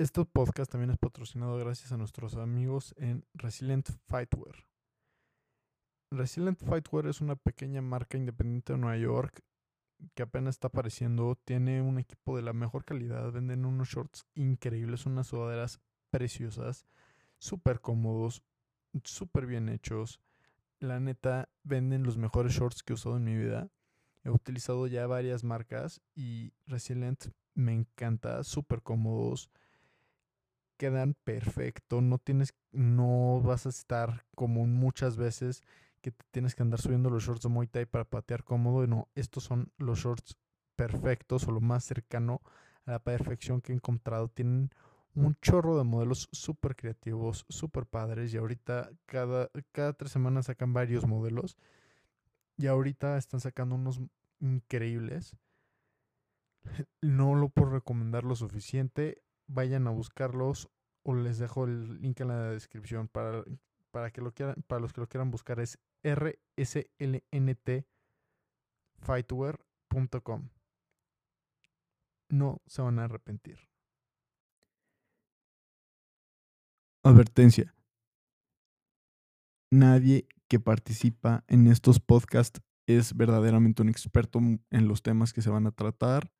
Este podcast también es patrocinado gracias a nuestros amigos en Resilient Fightwear. Resilient Fightwear es una pequeña marca independiente de Nueva York que apenas está apareciendo. Tiene un equipo de la mejor calidad. Venden unos shorts increíbles, unas sudaderas preciosas, súper cómodos, súper bien hechos. La neta, venden los mejores shorts que he usado en mi vida. He utilizado ya varias marcas y Resilient me encanta, súper cómodos quedan perfecto, no tienes, no vas a estar como muchas veces que te tienes que andar subiendo los shorts de Muay Thai para patear cómodo, no, estos son los shorts perfectos o lo más cercano a la perfección que he encontrado, tienen un chorro de modelos súper creativos, súper padres y ahorita cada, cada tres semanas sacan varios modelos y ahorita están sacando unos increíbles. No lo puedo recomendar lo suficiente vayan a buscarlos o les dejo el link en la descripción para, para que lo quieran, para los que lo quieran buscar es rslntfightwear.com. No se van a arrepentir. Advertencia. Nadie que participa en estos podcasts es verdaderamente un experto en los temas que se van a tratar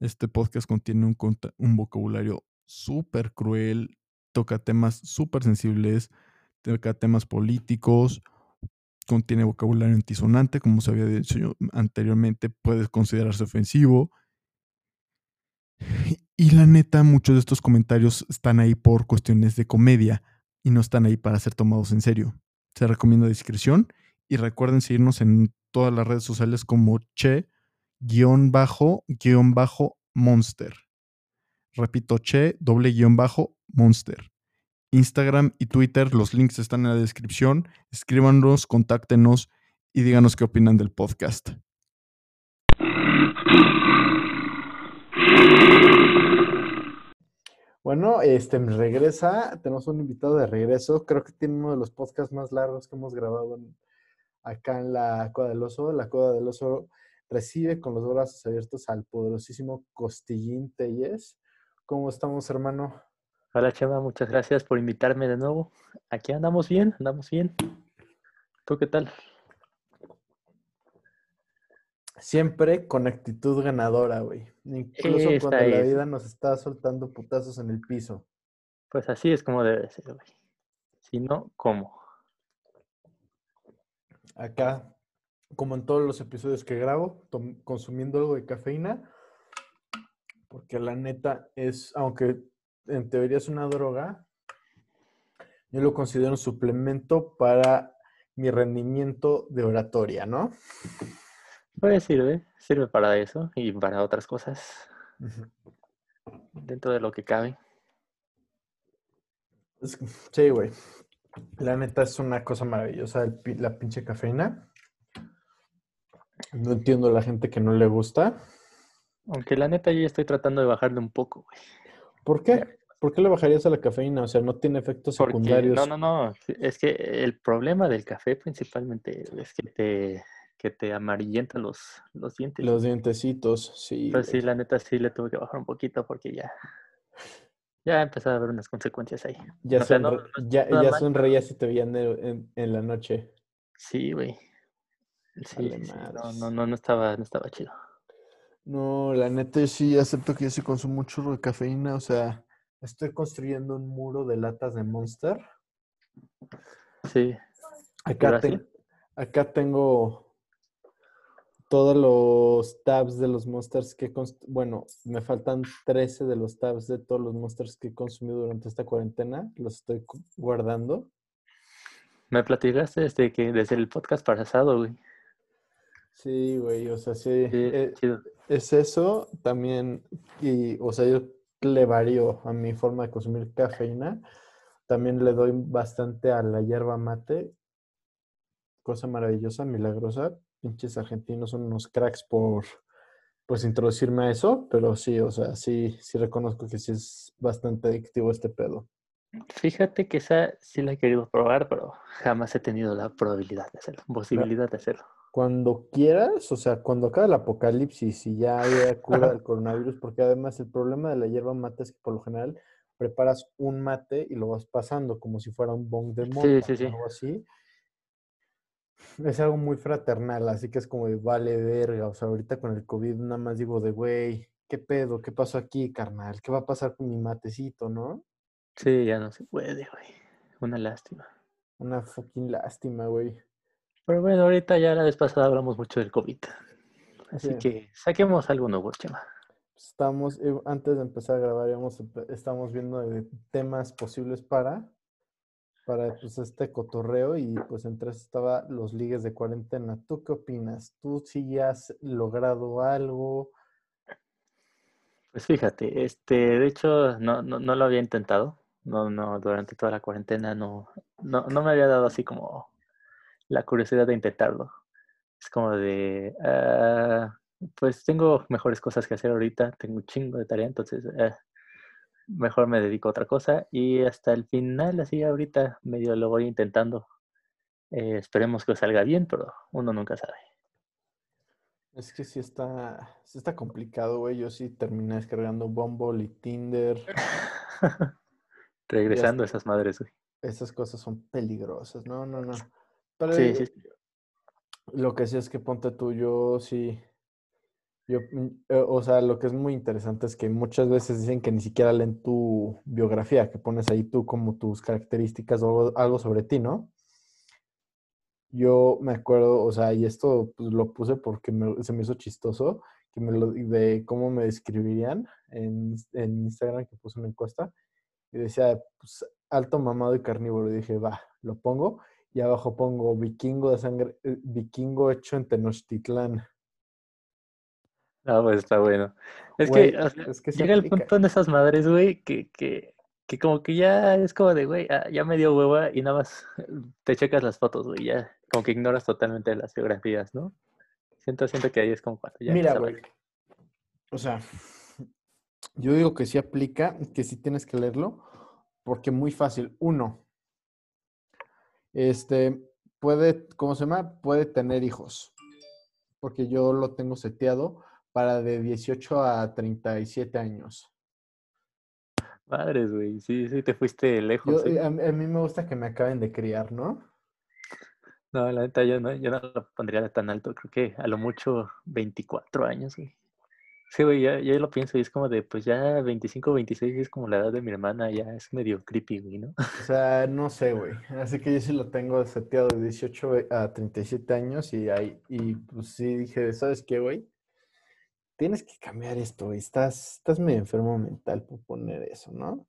este podcast contiene un, vocabulario súper cruel, toca temas súper sensibles, toca temas políticos, contiene vocabulario antisonante, como se había dicho anteriormente, puede considerarse ofensivo. Y la neta, muchos de estos comentarios están ahí por cuestiones de comedia y no están ahí para ser tomados en serio. Se recomienda discreción y recuerden seguirnos en todas las redes sociales como Che guion bajo, guion bajo, monster. Repito, che, doble guion bajo, monster. Instagram y Twitter, los links están en la descripción. Escríbanos, contáctenos y díganos qué opinan del podcast. Bueno, este regresa, tenemos un invitado de regreso. Creo que tiene uno de los podcasts más largos que hemos grabado acá en la Coda del Oso. La Coda del Oso recibe con los brazos abiertos al poderosísimo Costillín Telles. ¿Cómo estamos, hermano? Hola, Chema, muchas gracias por invitarme de nuevo. Aquí andamos bien, andamos bien. ¿Tú qué tal? Siempre con actitud ganadora, güey. Incluso cuando la vida nos está soltando putazos en el piso. Pues así es como debe ser, güey. Si no, ¿cómo? Acá como en todos los episodios que grabo, consumiendo algo de cafeína, porque la neta es, aunque en teoría es una droga, yo lo considero un suplemento para mi rendimiento de oratoria, ¿no? Pues sirve, sirve para eso y para otras cosas. Dentro de lo que cabe. Sí, güey. La neta es una cosa maravillosa, la pinche cafeína. No entiendo a la gente que no le gusta. Aunque la neta yo estoy tratando de bajarle un poco, güey. ¿Por qué? ¿Por qué le bajarías a la cafeína? O sea, no tiene efectos secundarios. No, no, no. Es que el problema del café principalmente es que te, que te amarillenta los, los dientes. Los dientecitos, sí. Pues sí, la neta sí le tuve que bajar un poquito porque ya, ya empezado a haber unas consecuencias ahí. Ya, ya, ya sonreías y te veían en, en la noche. Sí, güey. Sí, no, no, no, no estaba, no estaba chido. No, la neta sí acepto que yo sí consumo mucho de cafeína, o sea, estoy construyendo un muro de latas de Monster. Sí. Acá, acá tengo todos los tabs de los monsters que, bueno, me faltan 13 de los tabs de todos los monsters que he consumido durante esta cuarentena, los estoy guardando. Me platicaste desde que desde el podcast pasado, güey. Sí, güey, o sea, sí. Eh, es eso también, y, o sea, yo le varío a mi forma de consumir cafeína. También le doy bastante a la hierba mate. Cosa maravillosa, milagrosa. Pinches argentinos son unos cracks por, pues, introducirme a eso, pero sí, o sea, sí, sí reconozco que sí es bastante adictivo este pedo. Fíjate que esa sí la he querido probar, pero jamás he tenido la probabilidad de hacerlo, posibilidad de hacerlo cuando quieras, o sea, cuando acabe el apocalipsis y ya haya cura del coronavirus, porque además el problema de la hierba mate es que por lo general preparas un mate y lo vas pasando como si fuera un bong de mota Sí, sí, sí. o algo así. Es algo muy fraternal, así que es como de vale verga. O sea, ahorita con el COVID nada más digo de güey, ¿qué pedo? ¿Qué pasó aquí, carnal? ¿Qué va a pasar con mi matecito, no? Sí, ya no se puede, güey. Una lástima. Una fucking lástima, güey. Pero bueno, ahorita ya la vez pasada hablamos mucho del COVID. Así Sí. que saquemos algo nuevo, Chema. Estamos, eh, antes de empezar a grabar, estamos viendo temas posibles para, para pues, este cotorreo y pues entre eso estaba los ligues de cuarentena. ¿Tú qué opinas? ¿Tú sí has logrado algo? Pues fíjate, este, de hecho, no, no, no lo había intentado. No, no, durante toda la cuarentena no, no, no me había dado así como la curiosidad de intentarlo. Es como de, ah, pues tengo mejores cosas que hacer ahorita, tengo un chingo de tarea, entonces eh, mejor me dedico a otra cosa. Y hasta el final, así ahorita, medio lo voy intentando. Eh, esperemos que salga bien, pero uno nunca sabe. Es que sí está, sí está complicado, güey. Yo sí terminé descargando Bumble y Tinder. Regresando a esas madres, güey. Esas cosas son peligrosas. No, no, no. Pero Sí, sí, sí. Lo que sí es que ponte tú, yo sí. Yo, mm, eh, o sea, lo que es muy interesante es que muchas veces dicen que ni siquiera leen tu biografía, que pones ahí tú como tus características o algo, algo sobre ti, ¿no? Yo me acuerdo, o sea, y esto pues, lo puse porque me- se me hizo chistoso, que me lo, de cómo me describirían en, en Instagram, que puse una encuesta, y decía, pues, alto mamado y carnívoro. Y dije, va, lo pongo. Y abajo pongo vikingo de sangre, eh, vikingo hecho en Tenochtitlán. Ah, pues está bueno. Es Güey, que, o sea, es que sí llega el punto en esas madres, güey, que, que, que como que ya es como de, güey, ah, ya me dio hueva y nada más te checas las fotos, güey, ya como que ignoras totalmente las biografías, ¿no? Siento, siento que ahí es como cuando ya Mira, güey. O sea, yo digo que sí aplica, que sí tienes que leerlo, porque muy fácil. Uno, este, puede, ¿cómo se llama? Puede tener hijos, porque yo lo tengo seteado para de 18 a 37 años. Madres, güey, sí, sí te fuiste lejos, eh, ¿eh? a, a mí me gusta que me acaben de criar, ¿no? No, la neta, yo no, yo no lo pondría tan alto, creo que a lo mucho 24 años, güey. Sí, güey, ya, ya lo pienso y es como de, pues ya 25, 26 es como la edad de mi hermana, ya es medio creepy, güey, ¿no? O sea, no sé, güey. Así que yo sí lo tengo seteado de 18 a 37 años y ahí, y pues sí dije, ¿sabes qué, güey? Tienes que cambiar esto, güey. Estás, estás medio enfermo mental por poner eso, ¿no?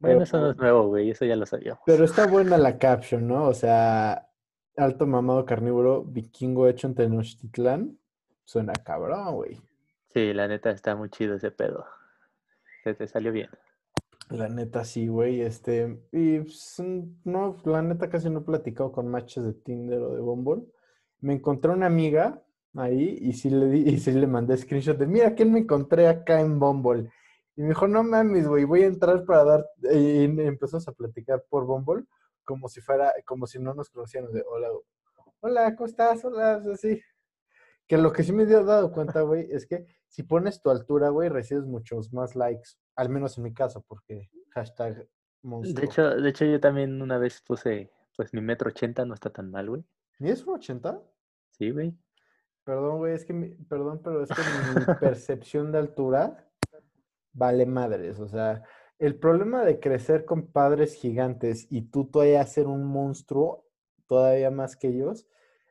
Bueno, Pero, eso no es nuevo, güey, eso ya lo sabíamos. pero está buena la caption, ¿no? O sea, alto mamado carnívoro, vikingo hecho en Tenochtitlán. Suena cabrón, güey. Sí, la neta está muy chido ese pedo. Se te salió bien. La neta sí, güey. Este, y pues, no, la neta casi no he platicado con matches de Tinder o de Bumble. Me encontré una amiga ahí y sí le di, y sí le mandé screenshot de, mira, ¿quién me encontré acá en Bumble? Y me dijo, no mames, güey, voy a entrar para dar, y empezamos a platicar por Bumble como si fuera, como si no nos conociéramos de, hola, hola, ¿cómo estás? Hola, así. Que lo que sí me he dado cuenta, güey, es que si pones tu altura, güey, recibes muchos más likes. Al menos en mi caso, porque hashtag monstruo. De hecho, de hecho, yo también una vez puse, pues mi metro ochenta no está tan mal, güey. ¿Ni es un 80? Sí, güey. Perdón, güey, es que mi, perdón, pero es que mi percepción de altura vale madres. O sea, el problema de crecer con padres gigantes y tú todavía ser un monstruo todavía más que ellos,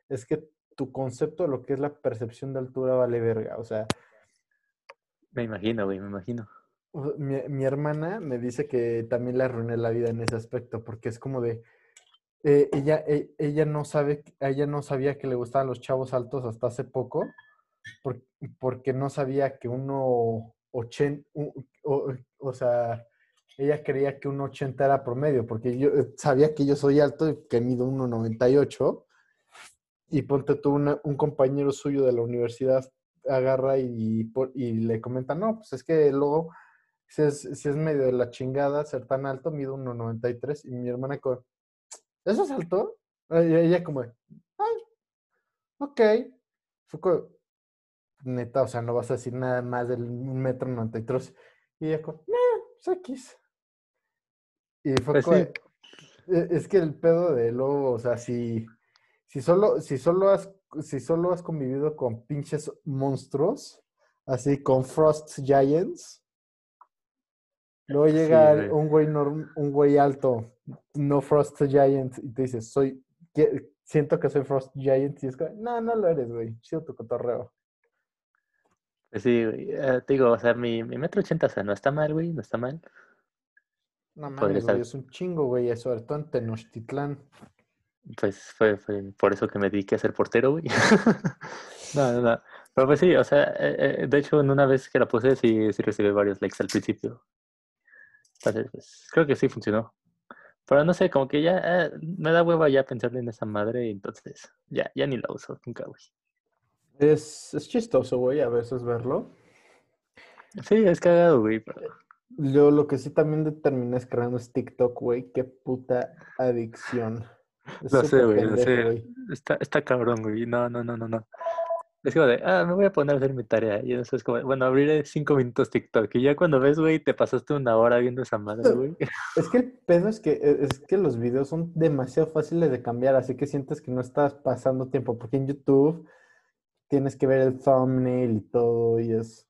es que tu concepto de lo que es la percepción de altura vale verga. O sea, Me imagino, güey, me imagino. mi, mi hermana me dice que también le arruiné la vida en ese aspecto, porque es como de, eh, ella, e- ella no sabe, ella no sabía que le gustaban los chavos altos hasta hace poco, por- porque no sabía que uno 80, o, o sea, ella creía que un 80 era promedio, porque yo eh, sabía que yo soy alto y que mido 1,98, y ponte tú una- un compañero suyo de la universidad agarra y, y le comenta, no, pues es que luego, si es, si es medio de la chingada ser tan alto, mido 1,93, y mi hermana con, ¿eso es alto? Y ella como, ay, ok. Fue como, neta, o sea, no vas a decir nada más del metro noventa y tres. Y ella con, no, pues X. Y fue Pues co- sí. e- Es que el pedo de luego, o sea, si, si solo, si solo has, si solo has convivido con pinches monstruos, así con Frost Giants, luego llega un güey norm- un güey alto, no Frost Giant, y te dice, soy, siento que soy Frost Giant, y es como, no, no lo eres, güey, chido tu cotorreo. Pues sí, eh, te digo, o sea, mi, mi metro ochenta, o sea, no está mal, güey, no está mal. No mames, güey, es un chingo, güey, sobre todo en Tenochtitlán. Pues fue, fue por eso que me dediqué a ser portero, güey. No, no, no. Pero pues sí, o sea, eh, eh, de hecho, en una vez que la puse, sí, sí recibí varios likes al principio. Entonces, pues, creo que sí funcionó. Pero no sé, como que ya eh, me da hueva ya pensar en esa madre, y entonces ya, ya ni la uso nunca, güey. Es, es chistoso, güey, a veces verlo. Sí, es cagado, güey. pero- Yo lo que sí también determiné es creando es TikTok, güey. Qué puta adicción. Es Lo sé, güey, lo sé. güey. Está, está cabrón, güey. No, no, no, no, no. Es como de, ah, me voy a poner a hacer mi tarea. Y eso es como, bueno, abriré cinco minutos TikTok. Y ya cuando ves, güey, te pasaste una hora viendo esa madre, güey. Es que el pedo es que, e, es que los videos son demasiado fáciles de cambiar, así que sientes que no estás pasando tiempo, porque en YouTube tienes que ver el thumbnail y todo, y es...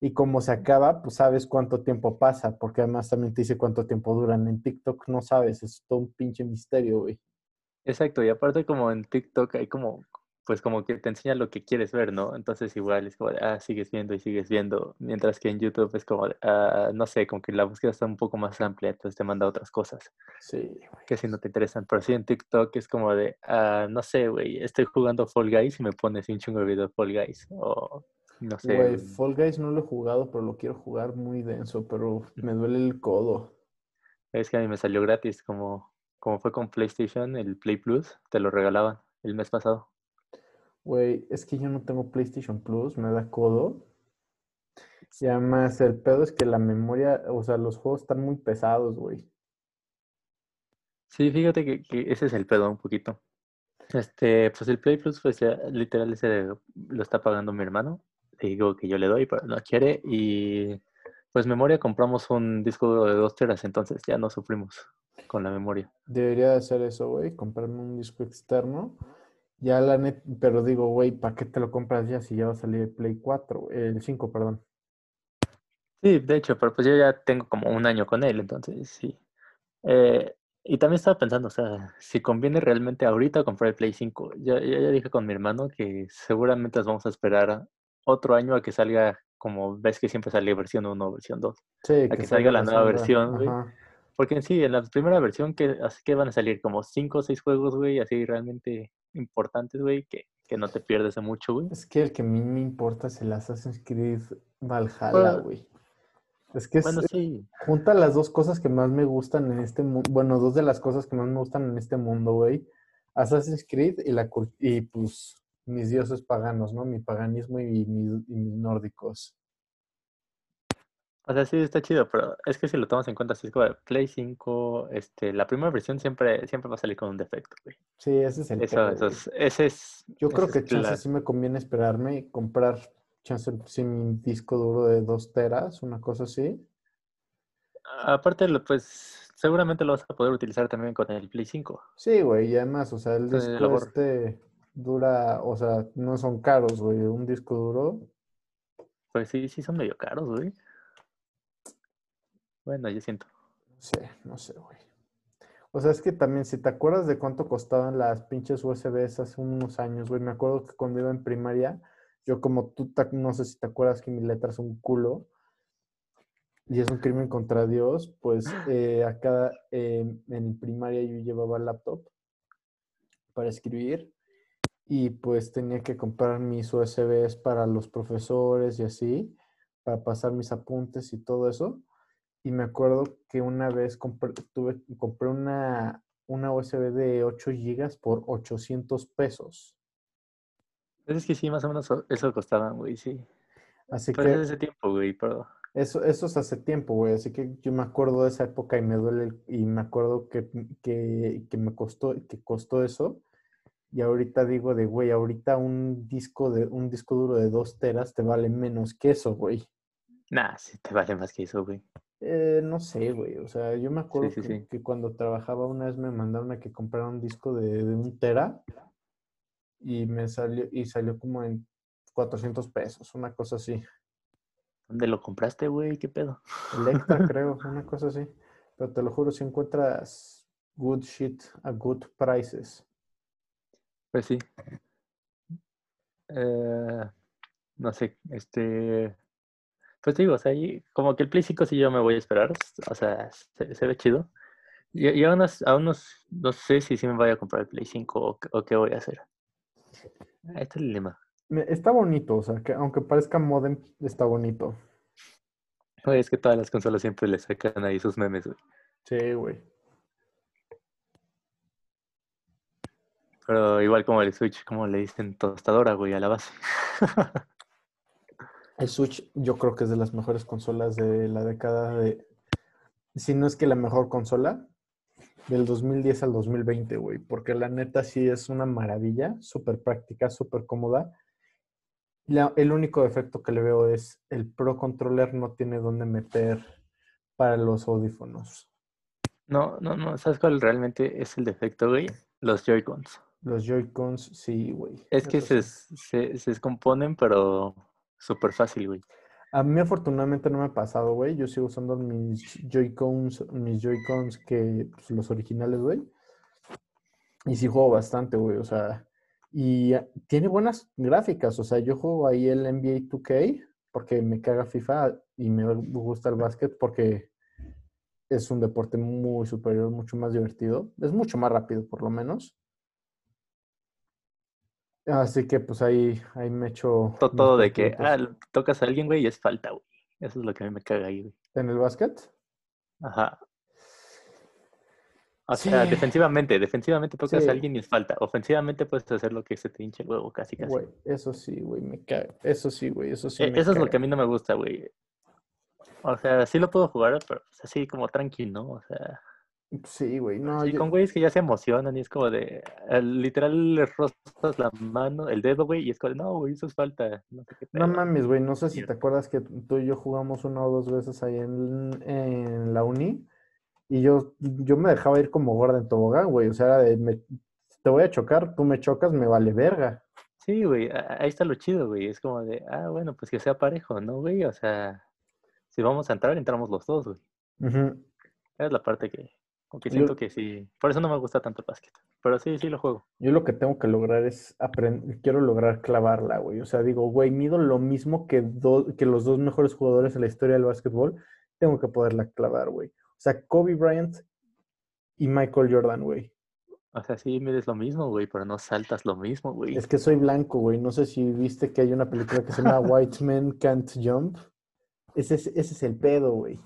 Y como se acaba, pues sabes cuánto tiempo pasa, porque además también te dice cuánto tiempo duran. En TikTok no sabes, es todo un pinche misterio, güey. Exacto, y aparte como en TikTok hay como, pues como que te enseña lo que quieres ver, ¿no? Entonces igual es como de, ah, sigues viendo y sigues viendo, mientras que en YouTube es como, de, ah, no sé, como que la búsqueda está un poco más amplia, entonces te manda otras cosas Sí, que si no te interesan. Pero sí en TikTok es como de, ah, no sé, güey, estoy jugando Fall Guys y me pones un chungo de video de Fall Guys, o no sé, Güey, Fall Guys no lo he jugado, pero lo quiero jugar muy denso, pero me duele el codo. es que a mí me salió gratis, como, como fue con PlayStation, el Play Plus, te lo regalaban el mes pasado. Güey, es que yo no tengo PlayStation Plus, me da codo. Y además el pedo es que la memoria, o sea, los juegos están muy pesados, güey. Sí, fíjate que, que ese es el pedo un poquito. Este, pues el Play Plus, pues ya literal ese lo está pagando mi hermano. Le digo que yo le doy, pero no quiere. Y pues memoria compramos un disco duro de 2 teras, entonces ya no sufrimos con la memoria. Debería de hacer eso, güey, comprarme un disco externo. Ya la net, pero digo, güey, ¿para qué te lo compras ya si ya va a salir el Play 4, el 5, perdón? Sí, de hecho, pero pues yo ya tengo como un año con él, entonces sí. Eh, y también estaba pensando, o sea, si conviene realmente ahorita comprar el Play 5. Ya, ya, ya dije con mi hermano que seguramente nos vamos a esperar otro año a que salga, como ves que siempre sale versión 1 o versión 2. Sí, A que salga la nueva versión, güey. Porque en sí, en la primera versión, que, así que van a salir como 5 o 6 juegos, güey, así realmente importantes, güey, que, que no te pierdes de mucho, güey. Es que el que a mí me importa es el Assassin's Creed Valhalla, Bueno, güey. Es que es, Bueno, sí. junta las dos cosas que más me gustan en este mundo. Bueno, dos de las cosas que más me gustan en este mundo, güey. Assassin's Creed y, la, y pues mis dioses paganos, ¿no? Mi paganismo y mis, y mis nórdicos. O sea, sí está chido, pero es que si lo tomas en cuenta, si es como Play 5, este, la primera versión siempre, siempre va a salir con un defecto, güey. Sí, ese es el Eso, eso es, ese es. Yo creo que chance la- sí me conviene esperarme y comprar chance sin disco duro de dos teras, una cosa así. Aparte, pues, seguramente lo vas a poder utilizar también con el Play 5. Sí, güey, y además, o sea, el disco este dura, o sea, no son caros, güey. Un disco duro, Pues sí, sí son medio caros, güey. Bueno, yo siento. no sé, no sé, güey. O sea, es que también, si te acuerdas de cuánto costaban las pinches USBs hace unos años, güey, me acuerdo que cuando iba en primaria, yo como tú, no sé si te acuerdas que mi letra es un culo y es un crimen contra Dios, pues eh, acá eh, en primaria yo llevaba laptop para escribir y pues tenía que comprar mis USBs para los profesores y así, para pasar mis apuntes y todo eso. Y me acuerdo que una vez compré, tuve, compré una, una USB de 8 gigas por 800 pesos. Pues es que sí, más o menos eso costaban, güey, sí. Así Pero es que de ese tiempo, güey, pero... eso, eso es hace tiempo, güey. Así que yo me acuerdo de esa época y me duele, el- y me acuerdo que, que, que me costó, que costó eso. Y ahorita digo de, güey, ahorita un disco de, un disco duro de 2 teras te vale menos que eso, güey. Nah, sí te vale más que eso, güey. Eh, no sé, güey. O sea, yo me acuerdo sí, que, sí. que cuando trabajaba una vez me mandaron a que comprara un disco de, de un tera y me salió, y salió como en 400 pesos, una cosa así. ¿Dónde lo compraste, güey? ¿Qué pedo? Electra, creo, una cosa así. Pero te lo juro, si encuentras good shit a good prices. Pues sí. Eh, no sé, este... Pues digo, o sea, como que el Play 5 sí yo me voy a esperar, o sea, se, se ve chido. Y, y aún, aún no, no sé si sí me voy a comprar el Play 5 o, qué- o qué voy a hacer. Ahí está el dilema. Está bonito, o sea, que aunque parezca modem, está bonito. Güey, es que todas las consolas siempre le sacan ahí sus memes, güey. Sí, güey. Pero igual como el Switch, como le dicen tostadora, güey, a la base. El Switch yo creo que es de las mejores consolas de la década de... Si no es que la mejor consola, del 2010 al 2020, güey. Porque la neta sí es una maravilla, súper práctica, súper cómoda. La- el único defecto que le veo es el Pro Controller no tiene dónde meter para los audífonos. No, no, no, ¿sabes cuál realmente es el defecto, güey? Los Joy-Cons. Los Joy-Cons, sí, güey. Es que se, se, se descomponen, pero súper fácil, güey. A mí afortunadamente no me ha pasado, güey. Yo sigo usando mis Joy-Cons, mis Joy-Cons que pues, los originales, güey. Y sí juego bastante, güey. O sea, y tiene buenas gráficas. O sea, yo juego ahí el NBA 2K porque me caga FIFA y me gusta el básquet porque es un deporte muy superior, mucho más divertido. Es mucho más rápido, por lo menos. Así que pues ahí, ahí me echo Todo de que, ah, tocas a alguien, güey, y es falta, güey. Eso es lo que a mí me caga ahí, güey. ¿En el básquet? Ajá. O sea, Sí. defensivamente, defensivamente tocas Sí. a alguien y es falta. Ofensivamente puedes hacer lo que se te hinche el huevo, casi, casi. Güey, eso sí, güey, me caga. Eso sí, güey, eso sí E- me Eso es lo que a mí no me gusta, güey. O sea, sí lo puedo jugar, pero pues, así como tranqui, ¿no? O sea, Sí, güey, no, sí, yo- con güeyes que ya se emocionan y es como de, eh, literal le rozas la mano, el dedo, güey, y es como de, no, güey, eso es falta. No sé qué no pedo". mames, güey, no sé si te acuerdas que tú y yo jugamos una o dos veces ahí en, en la uni y yo, yo me dejaba ir como gorda en tobogán, güey, o sea, era de, me- te voy a chocar, tú me chocas, me vale verga. Sí, güey, ahí está lo chido, güey. Es como de, ah, bueno, pues que sea parejo, ¿no, güey? O sea, si vamos a entrar, entramos los dos, güey. Esa es la parte que, como que Yo- siento que sí. Por eso no me gusta tanto el básquet. Pero sí, sí lo juego. Yo lo que tengo que lograr es aprender, quiero lograr clavarla, güey. O sea, digo, güey, mido lo mismo que, do- que los dos mejores jugadores en la historia del básquetbol, tengo que poderla clavar, güey. O sea, Kobe Bryant y Michael Jordan, güey. O sea, sí mides lo mismo, güey, pero no saltas lo mismo, güey. Es que soy blanco, güey. No sé si viste que hay una película que se llama White Men Can't Jump. Ese es, ese es el pedo, güey.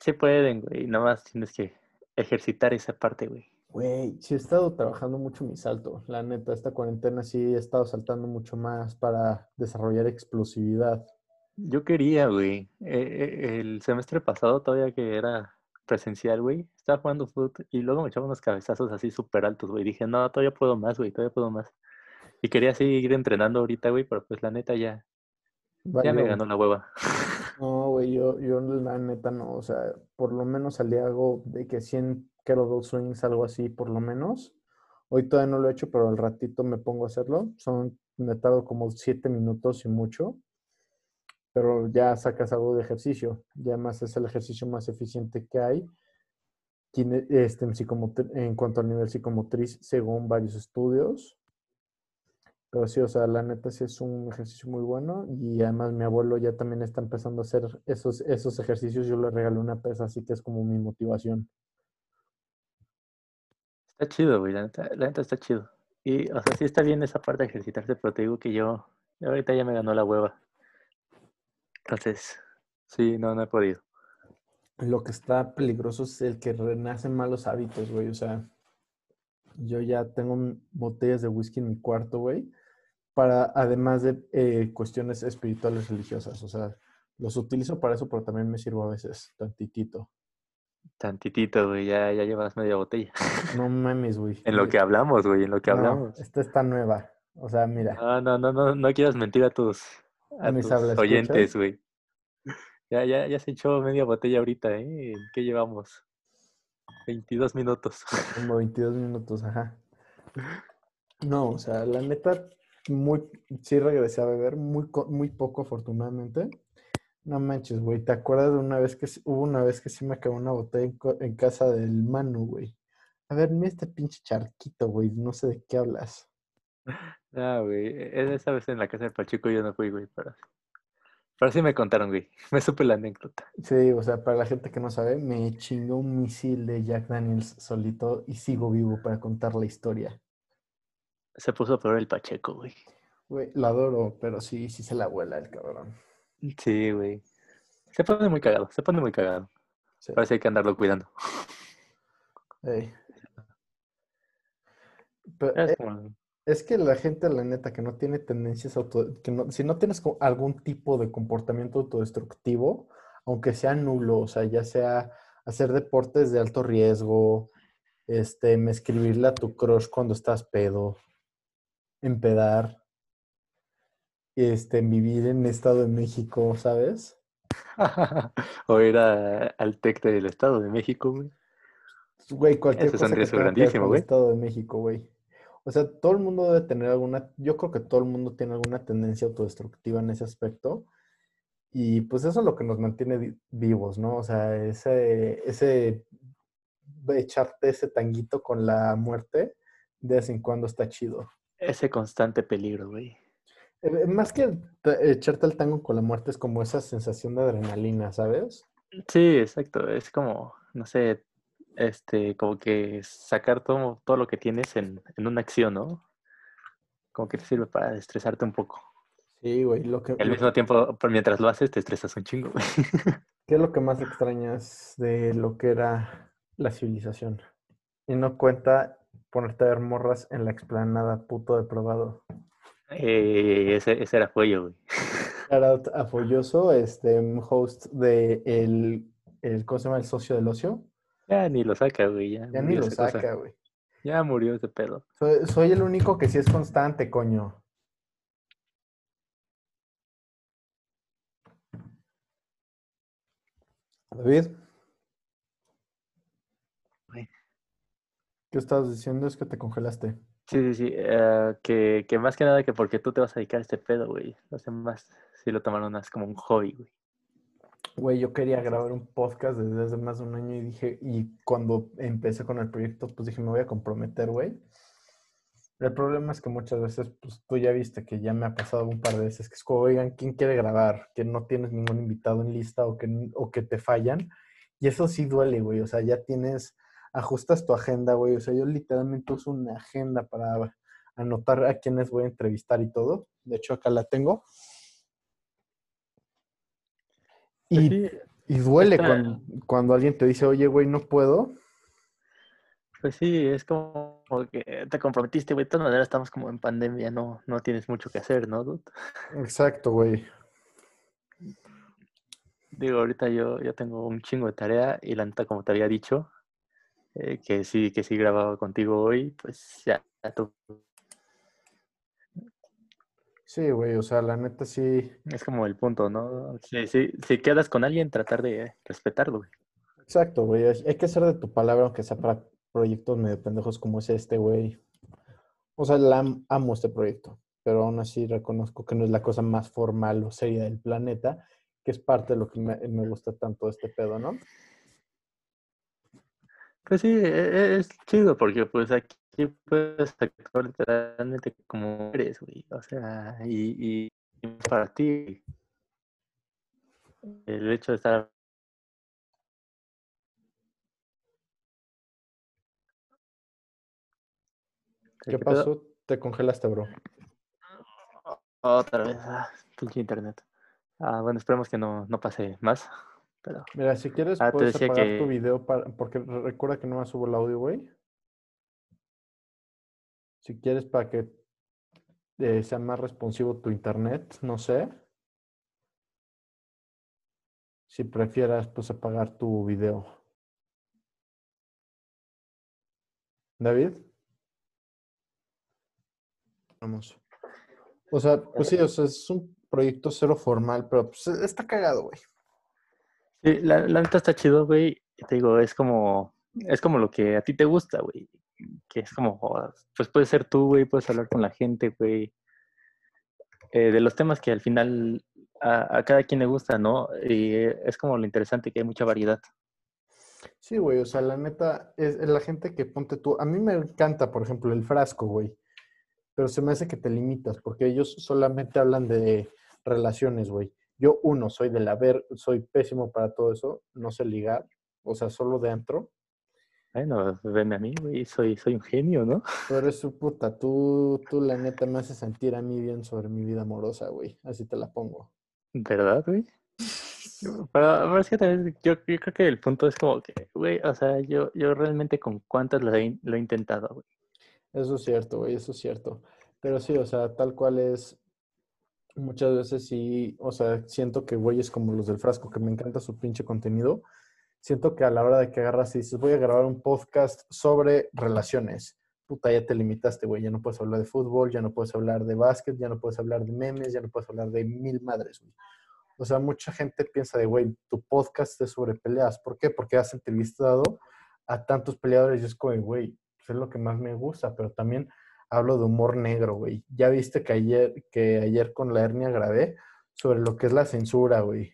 Sí pueden, güey. Nada más tienes que ejercitar esa parte, güey. Güey, sí he estado trabajando mucho mi salto. La neta, esta cuarentena sí he estado saltando mucho más para desarrollar explosividad. Yo quería, güey. eh, eh, el semestre pasado, todavía que era presencial, güey, estaba jugando fútbol y luego me echaba unos cabezazos así súper altos, güey. Dije, no, todavía puedo más, güey, todavía puedo más. Y quería seguir entrenando ahorita, güey, pero pues la neta ya, ya me ganó la hueva. No, güey, yo, yo la neta no. O sea, por lo menos salí hago de que 100 kettlebell swings, algo así, por lo menos. Hoy todavía no lo he hecho, pero al ratito me pongo a hacerlo. Son, me tardo como 7 minutos y mucho. Pero ya sacas algo de ejercicio. Ya más es el ejercicio más eficiente que hay. Este, en, en cuanto al nivel psicomotriz, según varios estudios. Pero sí, o sea, la neta sí es un ejercicio muy bueno y además mi abuelo ya también está empezando a hacer esos, esos ejercicios. Yo le regalé una pesa, así que es como mi motivación. Está chido, güey, la neta, la neta está chido. Y, o sea, sí está bien esa parte de ejercitarse, pero te digo que yo, ahorita ya me ganó la hueva. Entonces, sí, no, no he podido. Lo que está peligroso es el que renacen malos hábitos, güey. O sea, yo ya tengo botellas de whisky en mi cuarto, güey, para además de eh, cuestiones espirituales religiosas. O sea, los utilizo para eso, pero también me sirvo a veces tantitito. Tantitito, güey, ya, ya llevas media botella. No mames, güey. En lo que hablamos, güey, en lo que No, hablamos. esta está nueva. O sea, mira. No, no, no, no, no quieras mentir a tus, A a mis tus oyentes, güey. Ya, ya, ya se echó media botella ahorita, ¿eh? ¿En ¿Qué llevamos? 22 minutos. Como 22 minutos, ajá. No, o sea, la neta, muy, sí regresé a beber, muy, muy poco afortunadamente. No manches, güey, ¿te acuerdas de una vez que hubo una vez que sí me acabó una botella en, casa del Manu, güey? A ver, mira este pinche charquito, güey, no sé de qué hablas. Ah, güey. e- Esa vez en la casa del Pachuco yo no fui, güey, pero, pero sí me contaron, güey. Me supe la anécdota. Sí, o sea, para la gente que no sabe, me chingó un misil de Jack Daniels solito y sigo vivo para contar la historia. Se puso peor el Pacheco, güey. Güey, lo adoro, pero sí, sí se la vuela el cabrón. Sí, güey. Se pone muy cagado, se pone muy cagado. Sí. Parece que hay que andarlo cuidando. Ey. Pero, Es eh, Es que la gente, la neta, que no tiene tendencias auto, que no, si no tienes algún tipo de comportamiento autodestructivo, aunque sea nulo, o sea, ya sea hacer deportes de alto riesgo, este, me escribirle a tu crush cuando estás pedo, empedar, este, vivir en Estado de México, ¿sabes? o ir a- al TEC del Estado de México, güey. Güey, cualquier cosa que tenga grandísimo, güey. Estado de México, güey. O sea, todo el mundo debe tener alguna, yo creo que todo el mundo tiene alguna tendencia autodestructiva en ese aspecto. Y pues eso es lo que nos mantiene vi- vivos, ¿no? O sea, ese, ese, echarte ese tanguito con la muerte de vez en cuando está chido. Ese constante peligro, güey. Eh, Más que echarte el tango con la muerte es como esa sensación de adrenalina, ¿sabes? Sí, exacto. Es como, no sé, este, como que sacar todo, todo lo que tienes en, en una acción, ¿no? Como que te sirve para estresarte un poco. Sí, güey. Lo que, Y al mismo tiempo, mientras lo haces, te estresas un chingo, güey. ¿Qué es lo que más extrañas de lo que era la civilización? Y no cuenta ponerte a ver morras en la explanada puto depravado. Eh, ese, ese era Fuello, güey. Shout out a Folloso, este host de el, el, ¿cómo se llama? El socio del ocio. Ya ni lo saca, güey. Ya, Ya ni lo cosa. saca, güey. Ya murió ese pedo. Soy, soy el único que sí es constante, coño. David, ¿qué estabas diciendo? Es que te congelaste. Sí, sí, sí. eh, que, que más que nada que porque tú te vas a dedicar a este pedo, güey. Los demás sí lo tomaron más como un hobby, güey. Güey, yo quería grabar un podcast desde hace más de un año y dije, y cuando empecé con el proyecto, pues dije, me voy a comprometer, güey. El problema es que muchas veces, pues tú ya viste que ya me ha pasado un par de veces que es como, oigan, ¿quién quiere grabar? Que no tienes ningún invitado en lista o que, o que te fallan. Y eso sí duele, güey. O sea, ya tienes, ajustas tu agenda, güey. O sea, yo literalmente uso una agenda para anotar a quiénes voy a entrevistar y todo. De hecho, acá la tengo. Pues Y sí, y duele Está- cuando, cuando alguien te dice, oye, güey, no puedo. pues sí, es como que te comprometiste, güey. De todas maneras estamos como en pandemia, no, no tienes mucho que hacer, ¿no, dude? Exacto, güey. Digo, ahorita yo, yo tengo un chingo de tarea y la neta, como te había dicho, eh, que sí, que sí grababa contigo hoy, pues ya, ya tú- Sí, güey, o sea, la neta sí. es como el punto, ¿no? Sí, sí, si quedas con alguien, tratar de respetarlo, güey. Exacto, güey. Hay que ser de tu palabra, aunque sea para proyectos medio pendejos como es este, güey. O sea, la am- amo este proyecto, pero aún así reconozco que no es la cosa más formal o seria del planeta, que es parte de lo que me, me gusta tanto de este pedo, ¿no? Pues sí, e- es chido porque pues aquí puedes actuar literalmente como eres, güey. O sea, y, y- para ti, el hecho de estar... ¿Qué pasó? Te congelaste, bro. Otra vez, ah, pinche internet. Ah, bueno, esperemos que no, no pase más, pero... Mira, si quieres, Ah, puedes apagar tu video para, porque re- recuerda que no me subo el audio, güey. Si quieres para que eh, sea más responsivo tu internet, no sé. Si prefieras, pues apagar tu video. David. Vamos. O sea, pues sí, o sea, es un proyecto cero formal, pero pues está cagado, güey. La, neta está chido, güey. Te digo, es como, es como lo que a ti te gusta, güey. Que es como, pues puedes ser tú, güey, puedes hablar con la gente, güey. Eh, de los temas que al final a, a, cada quien le gusta, ¿no? Y es como lo interesante que hay mucha variedad. Sí, güey, o sea, la neta, es, la gente que ponte tú. A mí me encanta, por ejemplo, el frasco, güey. Pero se me hace que te limitas, porque ellos solamente hablan de relaciones, güey. Yo, uno, soy de la ver, soy pésimo para todo eso, no sé ligar, o sea, solo de antro. Bueno, venme a mí, güey, soy, soy un genio, ¿no? Pero eres su puta, tú, tú la neta me haces sentir a mí bien sobre mi vida amorosa, güey. Así te la pongo. ¿Verdad, güey? Pero, es que también yo, yo, creo que el punto es como que, güey, o sea, yo, yo realmente con cuántas lo he, lo he intentado, güey. Eso es cierto, güey, eso es cierto. Pero sí, o sea, tal cual es, muchas veces sí, o sea, siento que güeyes como los del frasco, que me encanta su pinche contenido, siento que a la hora de que agarras y dices, voy a grabar un podcast sobre relaciones, puta, ya te limitaste, güey, ya no puedes hablar de fútbol, ya no puedes hablar de básquet, ya no puedes hablar de memes, ya no puedes hablar de mil madres, güey. O sea, mucha gente piensa de, güey, tu podcast es sobre peleas. ¿Por qué? Porque has entrevistado a tantos peleadores y es como, güey, pues es lo que más me gusta, pero también hablo de humor negro, güey. Ya viste que ayer, que ayer con la hernia grabé sobre lo que es la censura, güey.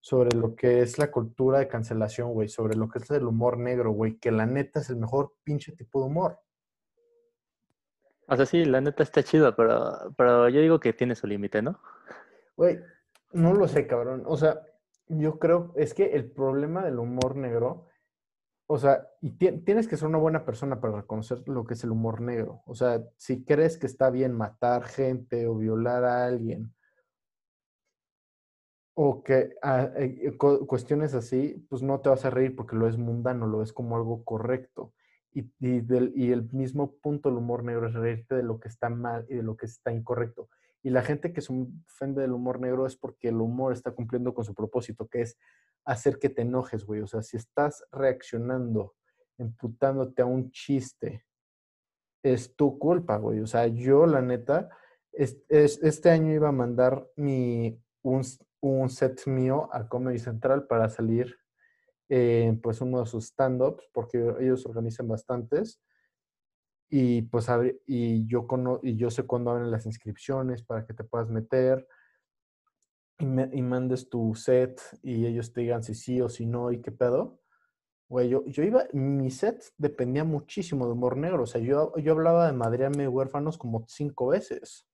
Sobre lo que es la cultura de cancelación, güey. Sobre lo que es el humor negro, güey. Que la neta es el mejor pinche tipo de humor. O sea, sí, la neta está chido, pero, pero yo digo que tiene su límite, ¿no? Güey, no lo sé, cabrón. O sea, yo creo, es que el problema del humor negro, o sea, y tienes que ser una buena persona para reconocer lo que es el humor negro. O sea, si crees que está bien matar gente o violar a alguien, o que ah, eh, cuestiones así, pues no te vas a reír porque lo es mundano, lo ves como algo correcto. Y, y el mismo punto del humor negro es reírte de lo que está mal y de lo que está incorrecto. Y la gente que se ofende del humor negro es porque el humor está cumpliendo con su propósito, que es hacer que te enojes, güey. O sea, si estás reaccionando, emputándote a un chiste, es tu culpa, güey. O sea, yo, la neta, es, este año iba a mandar mi, un, un, set mío a Comedy Central para salir, pues, uno de sus stand-ups, porque ellos organizan bastantes y pues y yo, cono y yo sé cuándo abren las inscripciones para que te puedas meter y, me y, mandes tu set y ellos te digan si sí o si no y qué pedo. Güey, yo, yo iba, mi set dependía muchísimo de humor negro. O sea, yo, yo hablaba de madrearme huérfanos como cinco veces.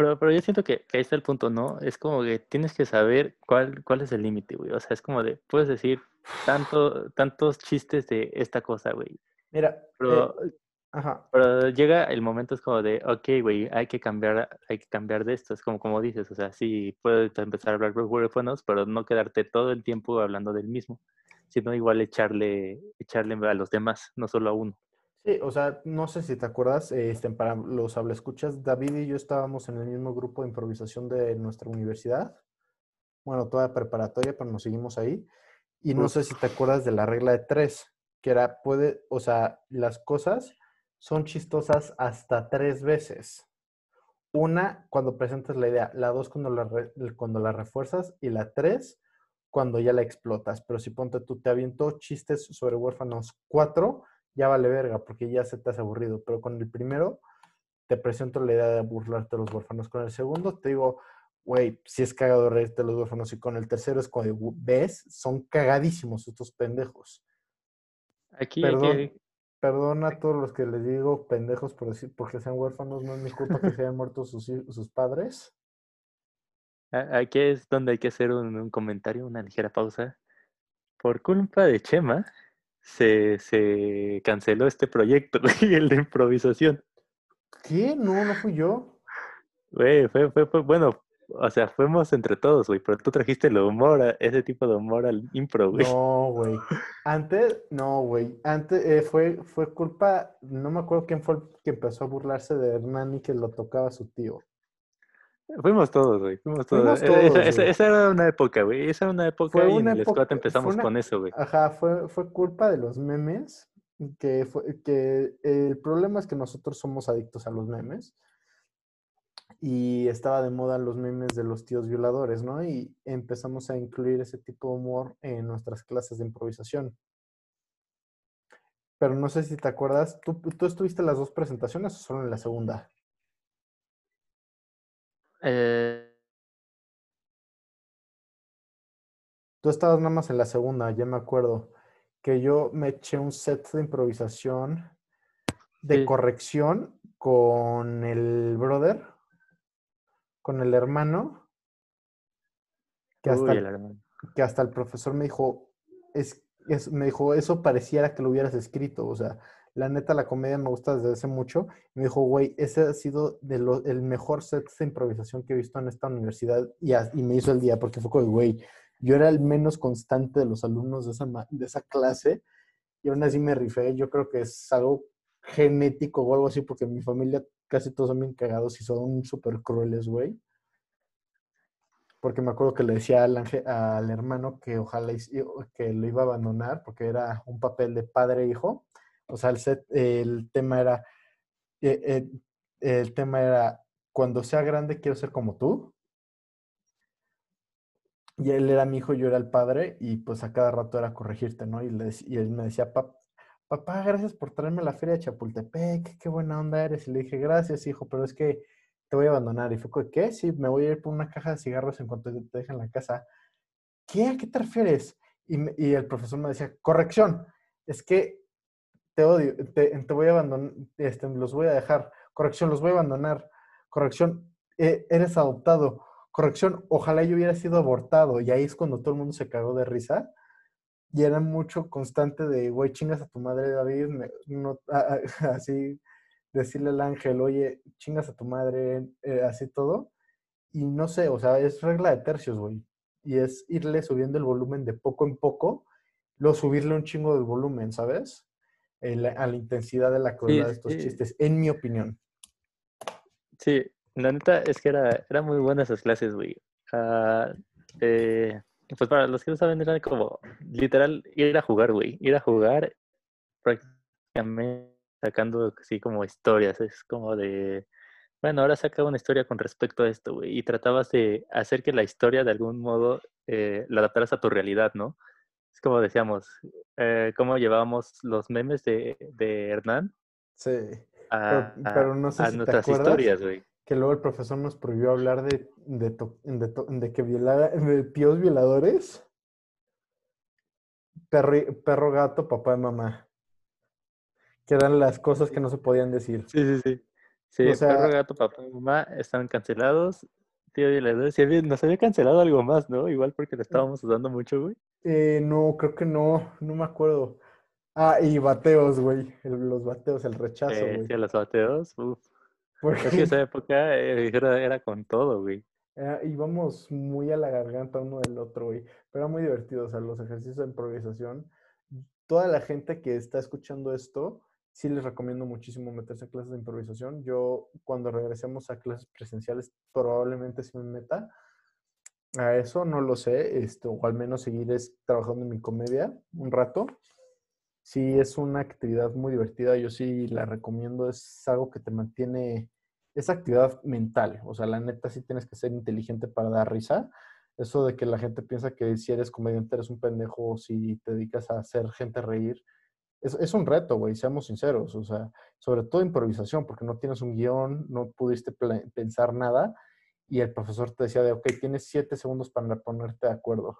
Pero, pero yo siento que, que, ahí está el punto, ¿no? Es como que tienes que saber cuál, cuál es el límite, güey. O sea, es como de, puedes decir tanto, tantos chistes de esta cosa, güey. Mira, pero, eh, ajá. pero llega el momento, es como de, ok, güey, hay que cambiar, hay que cambiar de esto. Es como, como dices, o sea, sí, puedes empezar a hablar de huérfanos, pero no quedarte todo el tiempo hablando del mismo, sino igual echarle, echarle a los demás, no solo a uno. Sí, o sea, no sé si te acuerdas, este, para los escuchas, David y yo estábamos en el mismo grupo de improvisación de nuestra universidad. Bueno, toda preparatoria, pero nos seguimos ahí. Y no sé si te acuerdas de la regla de tres, que era, puede, o sea, las cosas son chistosas hasta tres veces. Una, cuando presentas la idea, la dos, cuando la, cuando la refuerzas, y la tres, cuando ya la explotas. Pero si ponte tú, te aviento chistes sobre huérfanos cuatro, ya vale verga, porque ya se te hace aburrido. Pero con el primero, te presento la idea de burlarte de los huérfanos. Con el segundo, te digo, güey, si es cagado reírte de los huérfanos. Y con el tercero es cuando ves, son cagadísimos estos pendejos. Aquí, Perdón, Perdona a todos los que les digo pendejos por decir, porque sean huérfanos, no es mi culpa que se hayan muerto sus, sus padres. Aquí es donde hay que hacer un, un comentario, una ligera pausa. Por culpa de Chema, se, se canceló este proyecto, el de improvisación. ¿Qué? No, no fui yo. Güey, fue, fue, fue, bueno, o sea, fuimos entre todos, güey, pero tú trajiste el humor, ese tipo de humor al impro, güey. No, güey. Antes, no, güey. Antes eh, fue, fue culpa, no me acuerdo quién fue el que empezó a burlarse de Hernán y que lo tocaba su tío. Fuimos todos, güey. Fuimos todos. Fuimos todos esa, esa, era una época, güey. Esa era una época fue y en el época, empezamos una, con eso, güey. Ajá, fue, fue culpa de los memes. Que, fue, que el problema es que nosotros somos adictos a los memes. y estaba de moda los memes de los tíos violadores, ¿no? Y empezamos a incluir ese tipo de humor en nuestras clases de improvisación. Pero no sé si te acuerdas, ¿tú, tú estuviste en las dos presentaciones o solo en la segunda? Eh, Tú estabas nada más en la segunda, ya me acuerdo, que yo me eché un set de improvisación de Sí. corrección con el brother, con el hermano, que hasta, uy, el- el hermano. que hasta el profesor me dijo, es, es- me dijo, eso pareciera que lo hubieras escrito, o sea, la neta la comedia me gusta desde hace mucho, y me dijo, güey, ese ha sido el mejor set de improvisación que he visto en esta universidad, y, y me hizo el día, porque fue como, güey, yo era el menos constante de los alumnos de esa, de esa clase, y aún así me rifé, yo creo que es algo genético o algo así, porque mi familia casi todos son bien cagados y son súper crueles, güey porque me acuerdo que le decía al, al hermano que ojalá que lo iba a abandonar porque era un papel de padre e. O sea, el, tema era, eh, eh, el tema era, cuando sea grande quiero ser como tú. Y él era mi hijo, yo era el padre, y pues a cada rato era corregirte, ¿no? Y, le él me decía, "Pap- papá, gracias por traerme a la feria de Chapultepec, qué buena onda eres. Y le dije, gracias, hijo, pero es que te voy a abandonar. Y fue ¿qué? Sí, me voy a ir por una caja de cigarros en cuanto te dejen la casa. ¿Qué? ¿A qué te refieres? Y, y el profesor me decía, corrección, es que te odio, te, te voy a abandonar, este, los voy a dejar. Corrección, los voy a abandonar. Corrección, e- eres adoptado. Corrección, ojalá yo hubiera sido abortado. Y ahí es cuando todo el mundo se cagó de risa. Y era mucho constante de, güey, chingas a tu madre, David. así, decirle al ángel, oye, chingas a tu madre, eh, así todo. Y no sé, o sea, es regla de tercios, güey. Y es irle subiendo el volumen de poco en poco, luego subirle un chingo del volumen, ¿sabes? El- a la intensidad de la crueldad de estos sí. chistes, en mi opinión. Sí, la neta es que era, era muy buena esas clases, güey. Ah, eh, pues para los que no saben, era como literal ir a jugar, güey. Ir a jugar prácticamente sacando así como historias. Es como de, bueno, ahora saca una historia con respecto a esto, güey. Y tratabas de hacer que la historia de algún modo eh, la adaptaras a tu realidad, ¿no? Es como decíamos, eh, cómo llevábamos los memes de, de Hernán Sí. a, Pero, pero no sé a si te nuestras acuerdas historias, güey. que luego el profesor nos prohibió hablar de, de, to- de to- de que violara, de tíos violadores, perro, perro, gato, papá y mamá. Que eran las cosas que no se podían decir. Sí, sí, sí. Sí, O sea- perro, gato, papá y mamá están cancelados. Tío violador, sí nos había cancelado algo más, ¿no? Igual porque lo estábamos usando mucho, güey. Eh, no, creo que no, no me acuerdo. Ah, y bateos, güey. Los bateos, el rechazo, Eh, güey. sí, los bateos. Uf. Porque Es que esa época eh, era, era con todo, güey. era- íbamos muy a la garganta uno del otro, güey. Pero era muy divertido, o sea, los ejercicios de improvisación. Toda la gente que está escuchando esto, sí les recomiendo muchísimo meterse a clases de improvisación. Yo, cuando regresemos a clases presenciales, probablemente sí me meta a eso, no lo sé, este, o al menos seguir es- trabajando en mi comedia un rato. Sí, es una actividad muy divertida, yo sí la recomiendo, es algo que te mantiene, es actividad mental, o sea, la neta sí tienes que ser inteligente para dar risa. Eso de que la gente piensa que si eres comediante eres un pendejo, si te dedicas a hacer gente reír, es, es un reto, güey, seamos sinceros, o sea, sobre todo improvisación, porque no tienes un guion, no pudiste pensar nada, y el profesor te decía de, ok, tienes siete segundos para ponerte de acuerdo.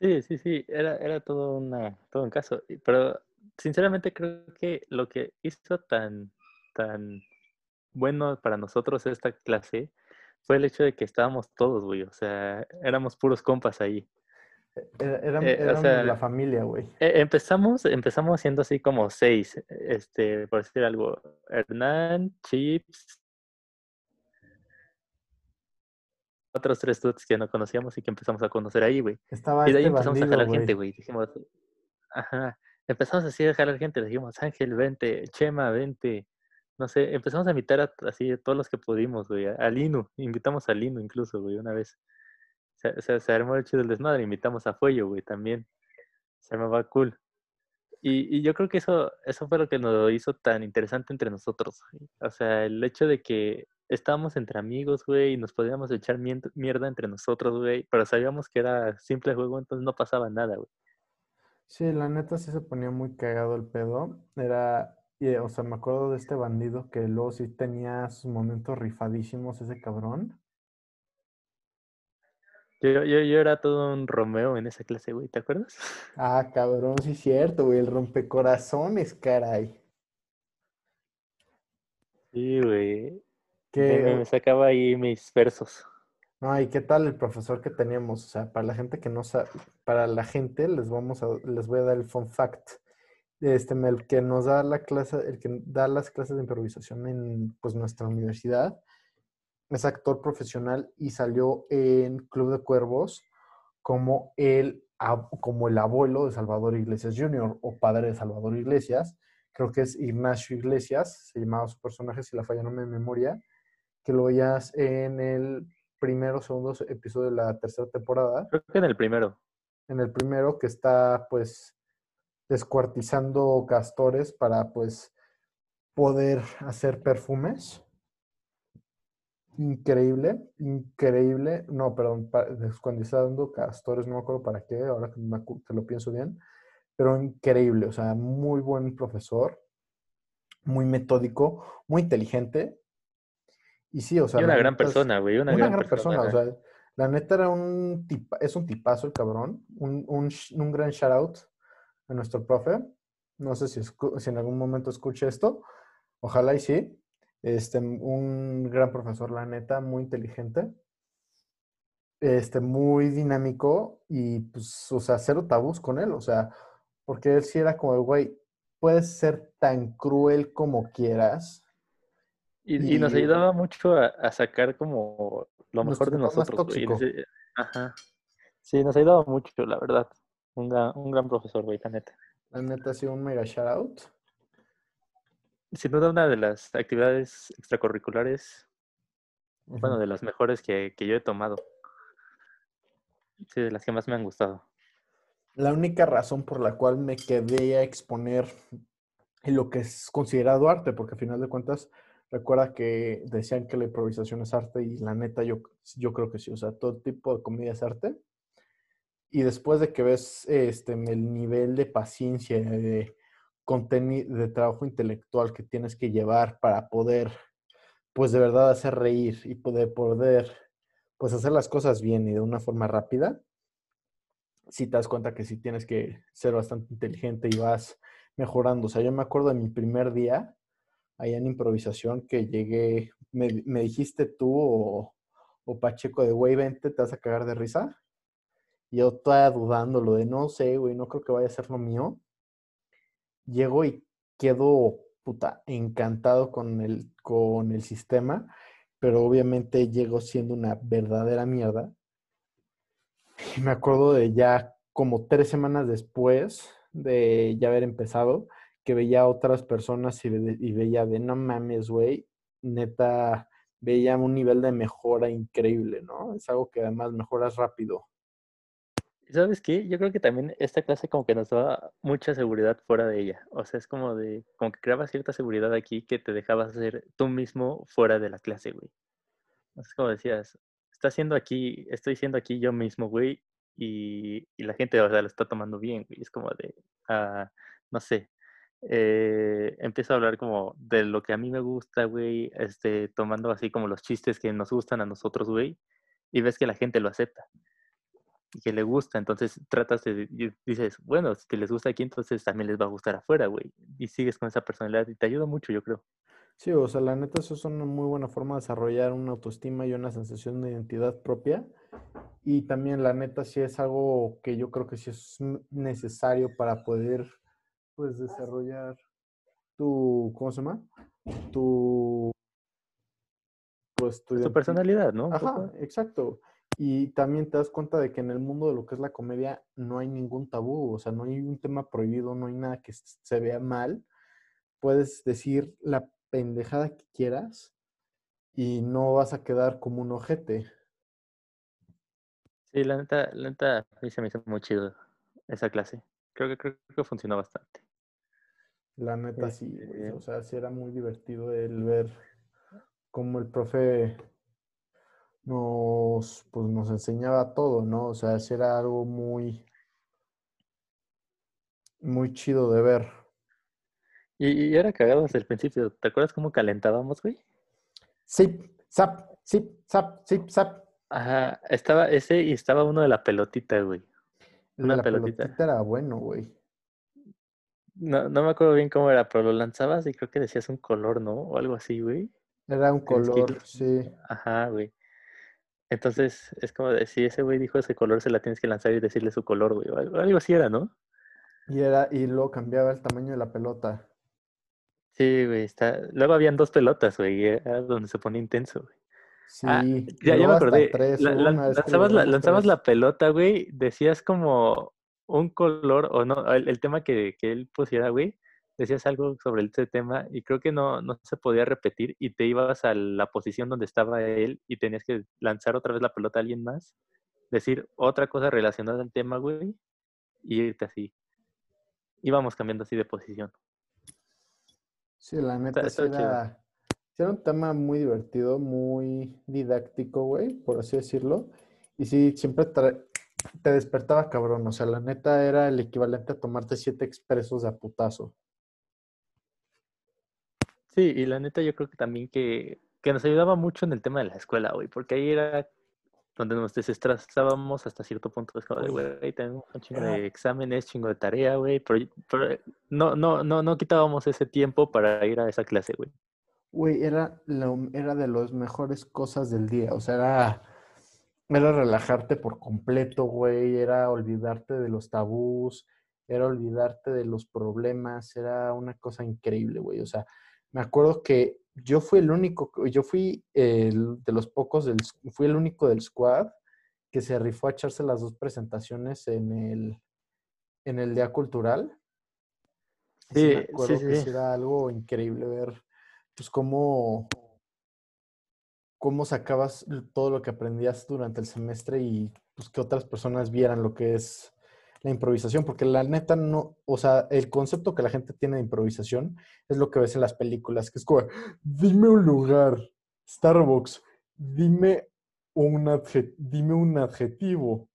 Sí, sí, sí, era, era todo, una, todo un caso. Pero sinceramente creo que lo que hizo tan, tan bueno para nosotros esta clase fue el hecho de que estábamos todos, güey. O sea, éramos puros compas ahí. Era, era- Eh, o éramos sea, la familia, güey. Eh, empezamos, empezamos siendo así como seis, este, por decir algo, Hernán, Chips, otros tres dudes que no conocíamos y que empezamos a conocer ahí, güey. Estaba Y de ahí este empezamos a bandido, jalar gente, güey. Dijimos, ajá, empezamos así a jalar gente, le dijimos, Ángel, vente, Chema, vente. No sé, empezamos a invitar a así a todos los que pudimos, güey. A, a Linu, invitamos a Linu incluso, güey, una vez. Se, se, se armó el chido el desmadre, invitamos a Fuello, güey, también. Se armaba cool. Y, y yo creo que eso, eso fue lo que nos hizo tan interesante entre nosotros. güey. O sea, el hecho de que estábamos entre amigos, güey, y nos podíamos echar mierda entre nosotros, güey, pero sabíamos que era simple juego, entonces no pasaba nada, güey. Sí, la neta sí se ponía muy cagado el pedo. Era, o sea, me acuerdo de este bandido que luego sí tenía sus momentos rifadísimos, ese cabrón. Yo, yo, yo era todo un Romeo en esa clase, güey, ¿te acuerdas? Ah, cabrón, sí es cierto, güey, el rompecorazones, caray. Sí, güey. Que me, sacaba ahí mis versos. No, ¿y qué tal el profesor que teníamos? O sea, para la gente que no sabe, para la gente les vamos a, les voy a dar el fun fact. Este, el que nos da la clase, el que da las clases de improvisación en pues nuestra universidad, es actor profesional y salió en Club de Cuervos como el, como el abuelo de Salvador Iglesias Jr. o padre de Salvador Iglesias. Creo que es Ignacio Iglesias, se llamaba su personaje, si la falla no me memoria, que lo veías en el primero o segundo episodio de la tercera temporada. Creo que en el primero. En el primero que está pues descuartizando castores para pues poder hacer perfumes increíble, increíble. No, perdón, descuantizando castores, no me acuerdo para qué, ahora que, me, lo pienso bien, pero increíble, o sea, muy buen profesor, muy metódico, muy inteligente. Y sí, o sea. Y una gran persona, güey, una, gran, persona. O sea, la neta era un tipa, es un tipazo el cabrón, un, un, un gran shout out a nuestro profe. No sé si, si en algún momento escuche esto, ojalá y sí. Este, un gran profesor, la neta, muy inteligente. Este, muy dinámico y, pues, o sea, cero tabús con él, o sea, porque él sí era como güey, puedes ser tan cruel como quieras. Y, nos ayudaba mucho a, sacar como lo mejor de nosotros. Güey. Ajá. Sí, nos ayudaba mucho, la verdad. Un gran, un gran profesor, güey, la neta. La neta ha sido un mega shout out sin duda una de las actividades extracurriculares, bueno, de las mejores que, yo he tomado. Sí, de las que más me han gustado. La única razón por la cual me quedé a exponer en lo que es considerado arte, porque al final de cuentas, recuerda que decían que la improvisación es arte y la neta yo, yo creo que sí, o sea, todo tipo de comedia es arte. Y después de que ves este, el nivel de paciencia, de contenido, de trabajo intelectual que tienes que llevar para poder, pues de verdad hacer reír y poder, poder, pues hacer las cosas bien y de una forma rápida, si te das cuenta que sí tienes que ser bastante inteligente y vas mejorando. O sea, yo me acuerdo de mi primer día allá en improvisación que llegué, me, dijiste tú o, o, Pacheco de, güey, vente, te vas a cagar de risa. Y yo estaba dudando lo de, no sé, güey, no creo que vaya a ser lo mío llego y quedo puta encantado con el, con el sistema, pero obviamente llego siendo una verdadera mierda. Y me acuerdo de ya como tres semanas después de ya haber empezado, que veía a otras personas y, y veía de no mames, güey, neta, veía un nivel de mejora increíble, ¿no? Es algo que además mejoras rápido. ¿Sabes qué? Yo creo que también esta clase como que nos daba mucha seguridad fuera de ella. O sea, es como de, como que creaba cierta seguridad aquí que te dejabas hacer tú mismo fuera de la clase, güey. Es como decías, está haciendo aquí, estoy siendo aquí yo mismo, güey, y, la gente, o sea, lo está tomando bien, güey. Es como de, ah, no sé, eh, empiezo a hablar como de lo que a mí me gusta, güey, este, tomando así como los chistes que nos gustan a nosotros, güey, y ves que la gente lo acepta y que le gusta, entonces tratas de, dices, bueno, si les gusta aquí, entonces también les va a gustar afuera, güey, y sigues con esa personalidad y te ayuda mucho, yo creo. Sí, o sea, la neta, eso es una muy buena forma de desarrollar una autoestima y una sensación de identidad propia. Y también, la neta, sí es algo que yo creo que sí es necesario para poder, pues, desarrollar tu, ¿cómo se llama? Tu, pues, tu, tu personalidad, ¿no? Ajá, exacto. Y también te das cuenta de que en el mundo de lo que es la comedia no hay ningún tabú, o sea, no hay un tema prohibido, no hay nada que se vea mal. Puedes decir la pendejada que quieras y no vas a quedar como un ojete. Sí, la neta, la neta, a mí se me hizo muy chido esa clase. Creo que, creo que funcionó bastante. La neta, sí, O sea, sí era muy divertido el ver como el profe nos, pues, nos enseñaba todo, ¿no? O sea, era algo muy, muy chido de ver. Y, era cagado desde el principio. ¿Te acuerdas cómo calentábamos, güey? Sí, zap, sí, zap, sí, zap. Ajá, estaba ese y estaba uno de la pelotita, güey. Una la pelotita. era bueno, güey. No, no me acuerdo bien cómo era, pero lo lanzabas y creo que decías un color, ¿no? O algo así, güey. Era un color, sí. Ajá, güey. Entonces, es como de, si ese güey dijo ese color, se la tienes que lanzar y decirle su color, güey. Algo así era, ¿no? Y era, y luego cambiaba el tamaño de la pelota. Sí, güey, está. Luego habían dos pelotas, güey, era donde se pone intenso, güey. Ah, sí, ya, ya me acordé. lanzabas, la, lanzabas la, pelota, güey, decías como un color, o no, el, tema que, que, él pusiera, güey, decías algo sobre ese tema y creo que no, no se podía repetir y te ibas a la posición donde estaba él y tenías que lanzar otra vez la pelota a alguien más, decir otra cosa relacionada al tema, güey, y irte así. Íbamos cambiando así de posición. Sí, la neta era, era un tema muy divertido, muy didáctico, güey, por así decirlo. Y sí, siempre te despertaba cabrón. O sea, la neta era el equivalente a tomarte siete expresos de a putazo. Sí, y la neta yo creo que también que, que nos ayudaba mucho en el tema de la escuela, güey, porque ahí era donde nos desestresábamos hasta cierto punto. Es como de, güey, tenemos un chingo de exámenes, chingo de tarea, güey, pero, no, no, no, no quitábamos ese tiempo para ir a esa clase, güey. Güey, era, era de las mejores cosas del día, o sea, era, era relajarte por completo, güey, era olvidarte de los tabús, era olvidarte de los problemas, era una cosa increíble, güey, o sea, me acuerdo que yo fui el único, yo fui el, de los pocos, del, fui el único del squad que se rifó a echarse las dos presentaciones en el, en el Día Cultural. Sí, me acuerdo que era algo increíble ver, pues, cómo, cómo sacabas todo lo que aprendías durante el semestre y, pues, que otras personas vieran lo que es la improvisación, porque la neta no, o sea, el concepto que la gente tiene de improvisación es lo que ves en las películas, que es como, dime un lugar, Starbucks, dime un, dime un adjetivo,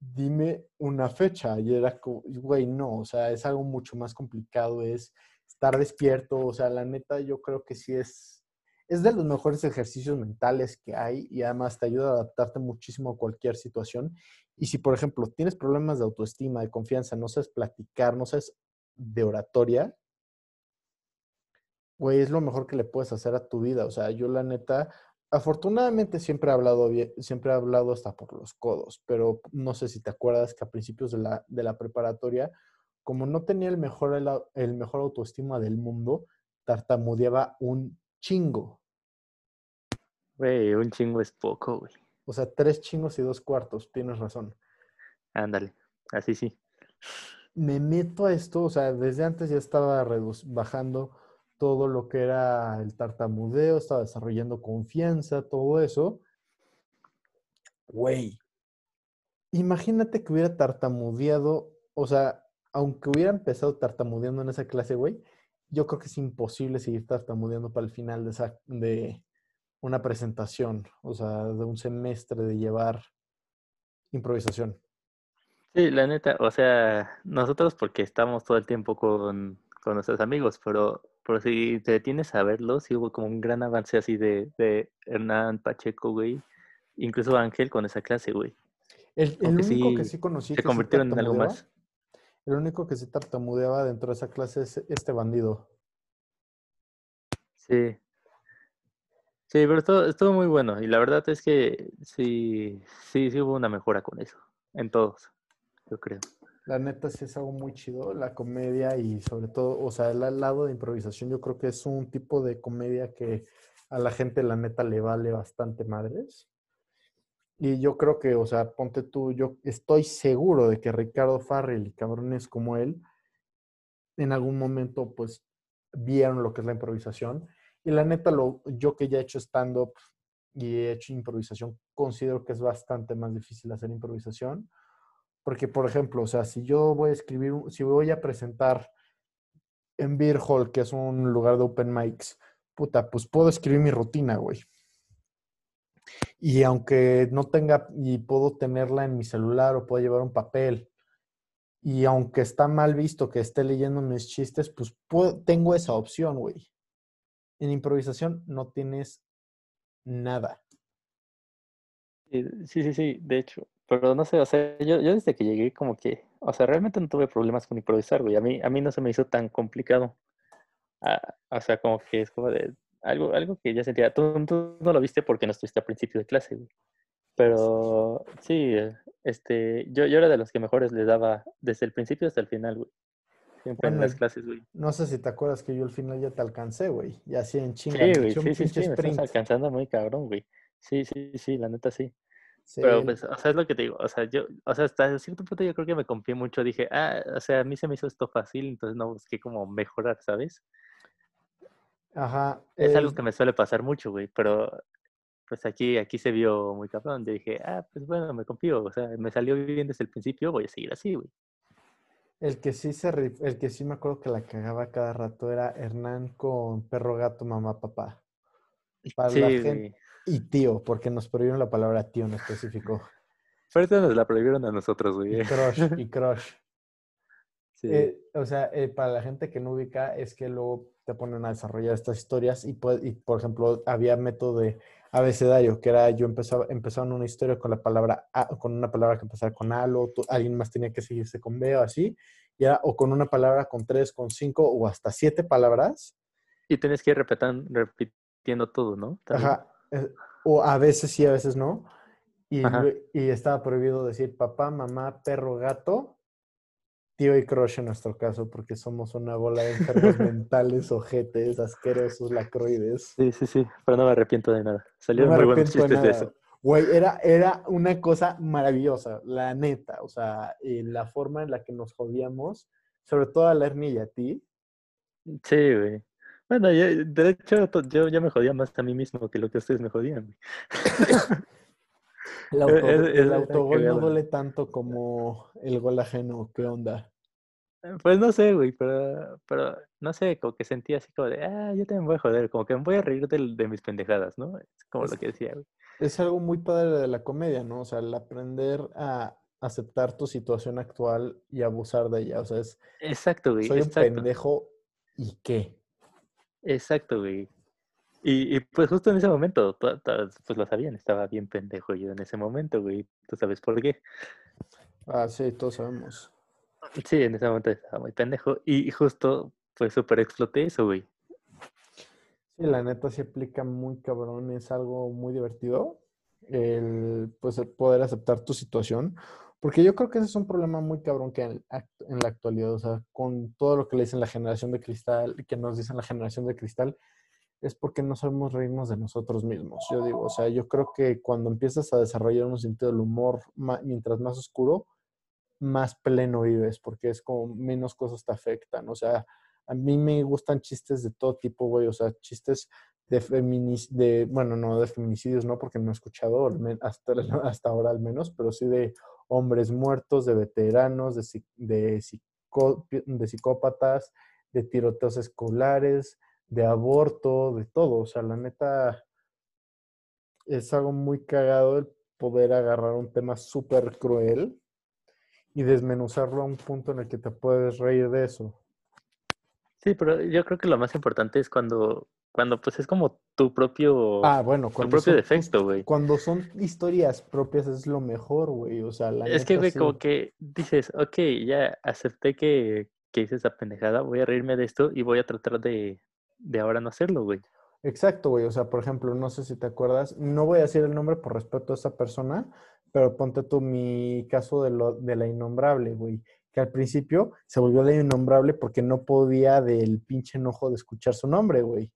dime una fecha. Y era como, güey, no, o sea, es algo mucho más complicado, es estar despierto, o sea, la neta yo creo que sí es, es de los mejores ejercicios mentales que hay y además te ayuda a adaptarte muchísimo a cualquier situación y si, por ejemplo, tienes problemas de autoestima, de confianza, no sabes platicar, no sabes de oratoria, güey, es lo mejor que le puedes hacer a tu vida. O sea, yo la neta, afortunadamente siempre he hablado bien, siempre he hablado hasta por los codos, pero no sé si te acuerdas que a principios de la, de la preparatoria, como no tenía el mejor, el mejor autoestima del mundo, tartamudeaba un chingo. Güey, un chingo es poco, güey. O sea, tres chingos y dos cuartos, tienes razón. Ándale, así sí. Me meto a esto, o sea, desde antes ya estaba bajando todo lo que era el tartamudeo, estaba desarrollando confianza, todo eso. Güey, imagínate que hubiera tartamudeado, o sea, aunque hubiera empezado tartamudeando en esa clase, güey, yo creo que es imposible seguir tartamudeando para el final de, esa, de, una presentación, o sea, de un semestre de llevar improvisación. Sí, la neta, o sea, nosotros porque estamos todo el tiempo con, nuestros amigos, pero, por si te detienes a verlo, sí hubo como un gran avance así de, de Hernán Pacheco, güey, incluso Ángel con esa clase, güey. El, único que sí conocí. Se convirtieron en algo más. El único que se tartamudeaba dentro de esa clase es este bandido. Sí, Sí, pero todo, estuvo muy bueno y la verdad es que sí, sí, sí hubo una mejora con eso, en todos, yo creo. La neta sí es algo muy chido, la comedia y sobre todo, o sea, el lado de improvisación yo creo que es un tipo de comedia que a la gente la neta le vale bastante madres. Y yo creo que, o sea, ponte tú, yo estoy seguro de que Ricardo Farrell y cabrones como él, en algún momento, pues, vieron lo que es la improvisación y la neta, lo, yo que ya he hecho stand-up y he hecho improvisación, considero que es bastante más difícil hacer improvisación. Porque, por ejemplo, o sea, si yo voy a escribir, si voy a presentar en Beer Hall, que es un lugar de open mics, puta, pues puedo escribir mi rutina, güey. Y aunque no tenga, y puedo tenerla en mi celular o puedo llevar un papel, y aunque está mal visto que esté leyendo mis chistes, pues tengo esa opción, güey. En improvisación no tienes nada. Sí, sí, sí, de hecho. Pero no sé, o sea, yo, yo desde que llegué como que, o sea, realmente no tuve problemas con improvisar, güey. A mí, a mí no se me hizo tan complicado. Ah, o sea, como que es como de algo, algo que ya sentía. Tú, no lo viste porque no estuviste a principio de clase, güey. Pero sí, este, yo, yo era de los que mejores le daba desde el principio hasta el final, güey. Siempre en las clases, güey. No sé si te acuerdas que yo al final ya te alcancé, güey. Y así en chinga. Sí, güey, sí, sí, sí, me estás alcanzando muy cabrón, güey. Sí, sí, sí, la neta sí. Pero, pues, o sea, es lo que te digo. O sea, yo, o sea, hasta cierto punto yo creo que me confié mucho. Dije, ah, o sea, a mí se me hizo esto fácil, entonces no busqué como mejorar, ¿sabes? Ajá. Es algo que me suele pasar mucho, güey, pero pues aquí, aquí se vio muy cabrón. Yo dije, ah, pues bueno, me confío. O sea, me salió bien desde el principio, voy a seguir así, güey. El que sí se el que sí me acuerdo que la cagaba cada rato era Hernán con perro, gato, mamá, papá. Para la gente, y tío, porque nos prohibieron la palabra tío en específico. Pero nos la prohibieron a nosotros, güey. Y crush, y crush. Sí. Eh, o sea, eh, para la gente que no ubica, es que luego te ponen a desarrollar estas historias y, y por ejemplo, había método de abecedario, que era yo empezaba, empezaba una historia con la palabra A, con una palabra que empezara con A, o alguien más tenía que seguirse con B o así, y era, o con una palabra con tres, con cinco o hasta siete palabras. Y tienes que ir repitiendo todo, ¿no? Ajá. Eh, o a veces sí, a veces no. Y, y, estaba prohibido decir papá, mamá, perro, gato, tío y crush en nuestro caso, porque somos una bola de enfermos mentales, ojetes, asquerosos, lacroides. Sí, sí, sí, pero no me arrepiento de nada. Salieron muy buenos chistes de, eso. Güey, era, era una cosa maravillosa, la neta. O sea, y la forma en la que nos jodíamos, sobre todo a la y a ti. Sí, güey. Bueno, yo, de hecho, yo ya me jodía más a mí mismo que lo que ustedes me jodían. el, auto, el, autogol no duele tanto como el gol ajeno. ¿Qué onda? Pues no sé, güey, pero, pero no sé, como que sentía así como de, ah, yo también voy a joder, como que me voy a reír de, de mis pendejadas, ¿no? Es como lo que decía, güey. Es algo muy padre de la comedia, ¿no? O sea, el aprender a aceptar tu situación actual y abusar de ella, o sea, es... Exacto, güey. Soy un pendejo y qué. Exacto, güey. Y, pues justo en ese momento, pues lo sabían, estaba bien pendejo yo en ese momento, güey. ¿Tú sabes por qué? Ah, sí, todos sabemos. Sí, en ese momento estaba muy pendejo y justo pues súper exploté eso, güey. Sí, la neta se aplica muy cabrón, es algo muy divertido el pues poder aceptar tu situación porque yo creo que ese es un problema muy cabrón que en, la actualidad, o sea, con todo lo que le dicen la generación de cristal, que nos dicen la generación de cristal, es porque no sabemos reírnos de nosotros mismos. Yo digo, o sea, yo creo que cuando empiezas a desarrollar un sentido del humor, mientras más oscuro, más pleno vives, porque es como menos cosas te afectan. O sea, a mí me gustan chistes de todo tipo, güey, o sea, chistes de, feminis de bueno, no de feminicidios, no, porque no he escuchado hasta, hasta ahora al menos, pero sí de hombres muertos, de veteranos, de, de, de psicópatas, de tiroteos escolares, de aborto, de todo. O sea, la neta es algo muy cagado el poder agarrar un tema súper cruel y desmenuzarlo a un punto en el que te puedes reír de eso. Sí, pero yo creo que lo más importante es cuando cuando pues es como tu propio. Ah, bueno, tu propio defecto, güey. Cuando son historias propias es lo mejor, güey. O sea, la Es que, güey, como que dices, ok, ya acepté que, que hice esa pendejada, voy a reírme de esto y voy a tratar de, de ahora no hacerlo, güey. Exacto, güey. O sea, por ejemplo, no sé si te acuerdas, no voy a decir el nombre por respeto a esa persona, pero ponte tú mi caso de, lo, de la innombrable, güey. Que al principio se volvió la innombrable porque no podía del pinche enojo de escuchar su nombre, güey.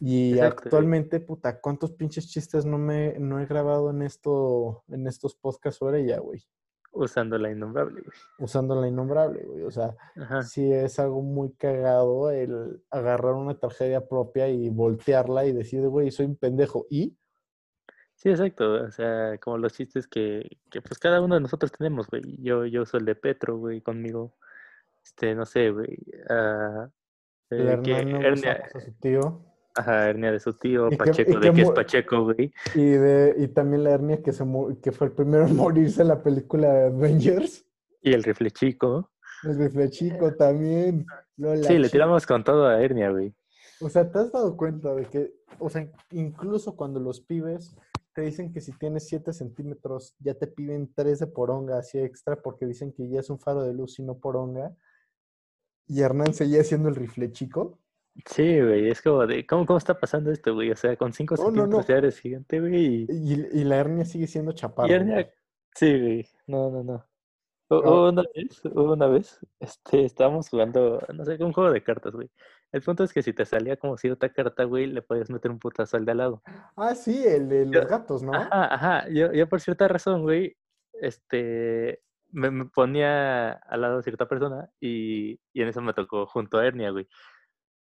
Y actualmente, puta, ¿cuántos pinches chistes no me no he grabado en esto, en estos podcasts sobre ella, güey? Usando la innombrable, güey. Usando la innombrable, güey. O sea, sí es algo muy cagado el agarrar una tragedia propia y voltearla y decir, güey, soy un pendejo. ¿Y? Sí, exacto. O sea, como los chistes que, que pues cada uno de nosotros tenemos, güey. Yo, yo uso el de Petro, güey, conmigo. Este, no sé, güey. Uh, el hermano a su tío Ajá, hernia de su tío, Y que- Pacheco, de que es Pacheco, güey. Y, de, y también la hernia que, se que fue el primero en morirse en la película de Avengers. Y el rifle chico. El rifle chico también. Sí, le tiramos con todo a hernia, güey. O sea, ¿te has dado cuenta de que, o sea, incluso cuando los pibes te dicen que si tienes 7 centímetros ya te piden 3 de poronga así extra porque dicen que ya es un faro de luz y no poronga? Y Hernán seguía siendo el rifle chico. Sí, güey, es como de, ¿cómo, cómo está pasando esto, güey? O sea, con 5 No, no, centímetros no. ya eres gigante, güey. Y, Y, y la hernia sigue siendo chaparro. y hernia, sí, güey. No, no, no. No. Hubo una vez, una vez, este, estábamos jugando, no sé, un juego de cartas, güey. El punto es que si te salía como cierta carta, güey, le podías meter un putazo al de al lado. Ah, sí, el de los gatos, ¿no? Ajá, ajá. Yo, yo por cierta razón, güey, este, me, me ponía al lado de cierta persona y, y en eso me tocó junto a Ernia, güey.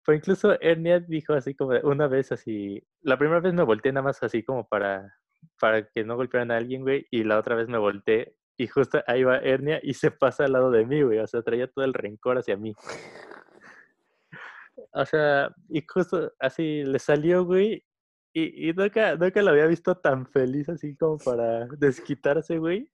Pero incluso Ernia dijo así como una vez así, la primera vez me volteé nada más así como para, para que no golpearan a alguien, güey, y la otra vez me volteé y justo ahí va Ernia y se pasa al lado de mí, güey, o sea, traía todo el rencor hacia mí. O sea, y justo así le salió, güey, y, y nunca, nunca lo había visto tan feliz así como para desquitarse, güey,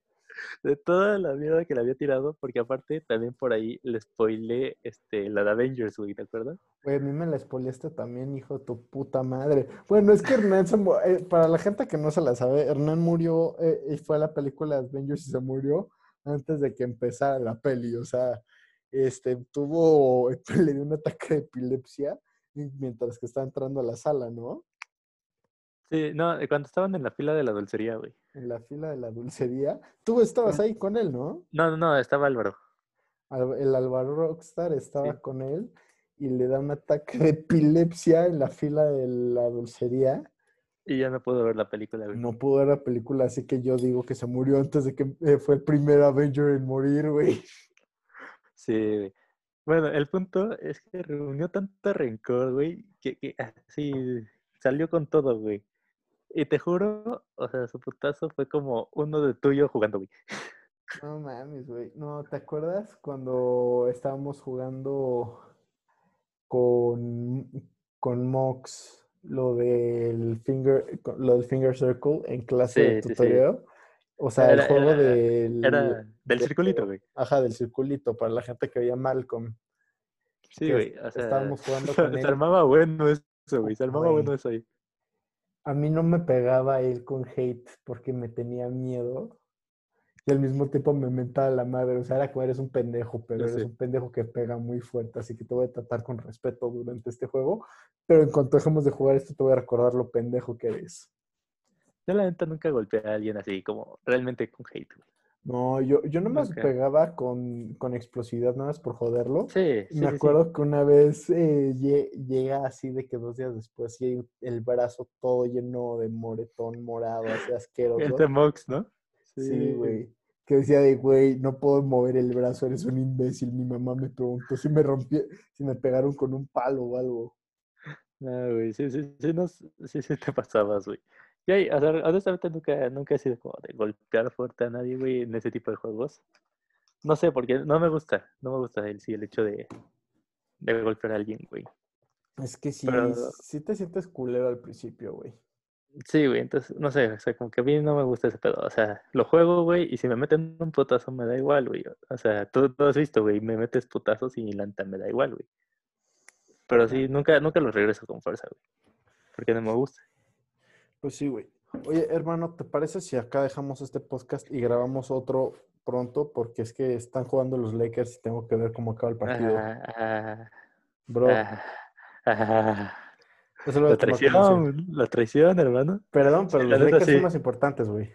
de toda la mierda que le había tirado, porque aparte también por ahí le spoilé este, la de Avengers, güey, ¿te acuerdas? Güey, a mí me la expoliaste también, hijo de tu puta madre. Bueno, es que Hernán se eh, para la gente que no se la sabe, Hernán murió eh, y fue a la película de Avengers y se murió antes de que empezara la peli. O sea, este tuvo, le dio un ataque de epilepsia mientras que estaba entrando a la sala, ¿no? Sí, no, cuando estaban en la fila de la dulcería, güey. En la fila de la dulcería. Tú estabas Ah. ahí con él, ¿no? No, no, no, estaba Álvaro. El Álvaro Rockstar estaba Sí. con él y le da un ataque de epilepsia en la fila de la dulcería. Y ya no pudo ver la película, güey. No pudo ver la película, así que yo digo que se murió antes de que eh, fue el primer Avenger en morir, güey. Sí, güey. Bueno, el punto es que reunió tanto rencor, güey, que, que así salió con todo, güey. Y te juro, o sea, su putazo fue como uno de tuyo jugando, güey. No mames, güey. No, ¿te acuerdas cuando estábamos jugando con, con Mox lo del finger, lo del finger circle en clase de Sí, sí, sí. tutorial? O sea, el juego era- del, Era del circulito, güey. Ajá, del circulito, para la gente que veía Malcolm. Sí, güey. O sea, estábamos jugando se, con se él. armaba bueno eso, güey. Se armaba Güey. bueno eso ahí. A mí no me pegaba él con hate porque me tenía miedo. Y al mismo tiempo me mentaba la madre. O sea, era como eres un pendejo, pero eres un pendejo que pega muy fuerte. Así que te voy a tratar con respeto durante este juego. Pero en cuanto dejemos de jugar esto, te voy a recordar lo pendejo que eres. Yo la neta nunca golpeé a alguien así, como realmente con hate, güey. No, yo, yo nomás Ok. pegaba con, con explosividad, nada más por joderlo. Sí, sí, Me sí. acuerdo que una vez eh, lle- llega así de que dos días después y el brazo todo lleno de moretón morado, así asqueroso. Este Mox, ¿no? Sí, güey. Que decía de, güey, no puedo mover el brazo, eres un imbécil. Mi mamá me preguntó si me rompí, si me pegaron con un palo o algo. No, güey, sí, sí, sí, no, sí, sí te pasabas, güey. Y o sea, honestamente nunca, nunca he sido como de golpear fuerte a nadie, güey, en ese tipo de juegos. No sé, porque no me gusta, no me gusta el, sí, el hecho de, de golpear a alguien, güey. Es que sí, Pero- sí te sientes culero al principio, güey. Sí, güey, entonces, no sé, o sea, como que a mí no me gusta ese pedo. O sea, lo juego, güey, y si me meten un putazo me da igual, güey. O sea, tú, tú has visto, güey, me metes putazos y lanta me da igual, güey. Pero sí, nunca, nunca los regreso con fuerza, güey. Porque no me gusta. Pues sí, güey. Oye, hermano, ¿te parece si acá dejamos este podcast y grabamos otro pronto? Porque es que están jugando los Lakers y tengo que ver cómo acaba el partido. Ah, ah, Bro, ah, ah. eso lo voy La traición, la traición, hermano. Perdón, pero Sí, los Lakers sí. son más importantes, güey.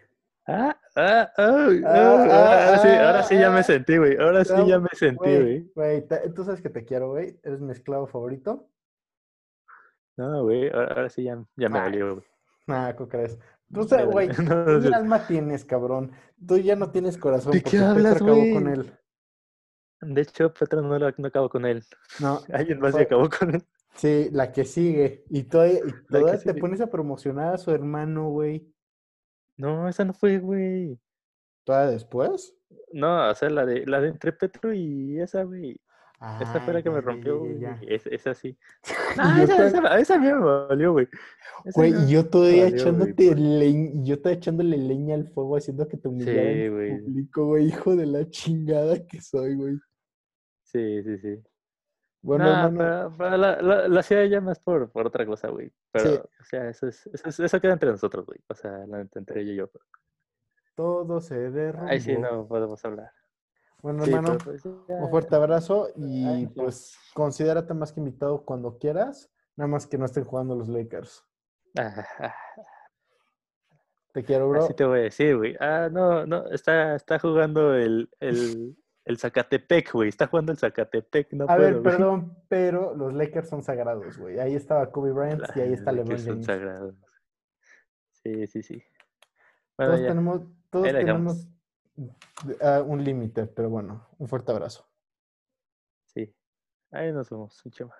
Ah, ah, ah, uy, Ah, ah, ah, ahora sí, ahora sí ya ah, me sentí, güey. Ahora sí ya me sentí, Güey, güey. tú sabes que te quiero, güey. Eres mi esclavo favorito. No, güey, ahora, ahora sí ya, ya me Ay, valió, güey. Ah, ¿cómo crees? Tú güey. No, no. alma tienes, cabrón. Tú ya no tienes corazón ¿De porque qué hablas, Petro acabó güey? con él. De hecho, Petro no, lo- no acabó con él. No, Alguien más se acabó con él. sí, la que sigue. Y todavía, y todavía te sigue. pones a promocionar a su hermano, güey. No, esa no fue, güey. ¿Todavía después? No, o sea, la de, la de entre Petro y esa, güey. Esta fue la Ah, que me rompió, güey. Es, esa sí. Y Ah, yo esa, ta- esa, esa me valió, güey. Esa Güey, no- y yo todavía valió, echándote por- leñ- yo todavía echándole leña al fuego haciendo que te humillaran Sí, en güey. público, güey, hijo de la chingada que soy, güey. Sí, sí, sí. Bueno, Nah, hermano, pero, pero la, la, la hacía ella más por, por otra cosa, güey. Pero, Sí. o sea, eso, es, eso, es- eso queda entre nosotros, güey. O sea, entre ella y yo. pero todo se derrumbó. Ahí sí no podemos hablar. Bueno, Sí, hermano, pues, un fuerte abrazo y Ay, pues considérate más que invitado cuando quieras, nada más que no estén jugando los Lakers. Ah, Te quiero, bro. Así te voy a decir, güey. Ah, no, no, está, está jugando el, el, el Zacatepec, güey. Está jugando el Zacatepec, no A puedo, ver, güey. perdón, pero los Lakers son sagrados, güey. Ahí estaba Kobe Bryant y ahí está LeBron Lakers son James. sagrados. Sí, sí, sí. Bueno, Todos ya. tenemos, todos tenemos un límite, pero bueno, un fuerte abrazo. Sí. Ahí nos vemos, un chema.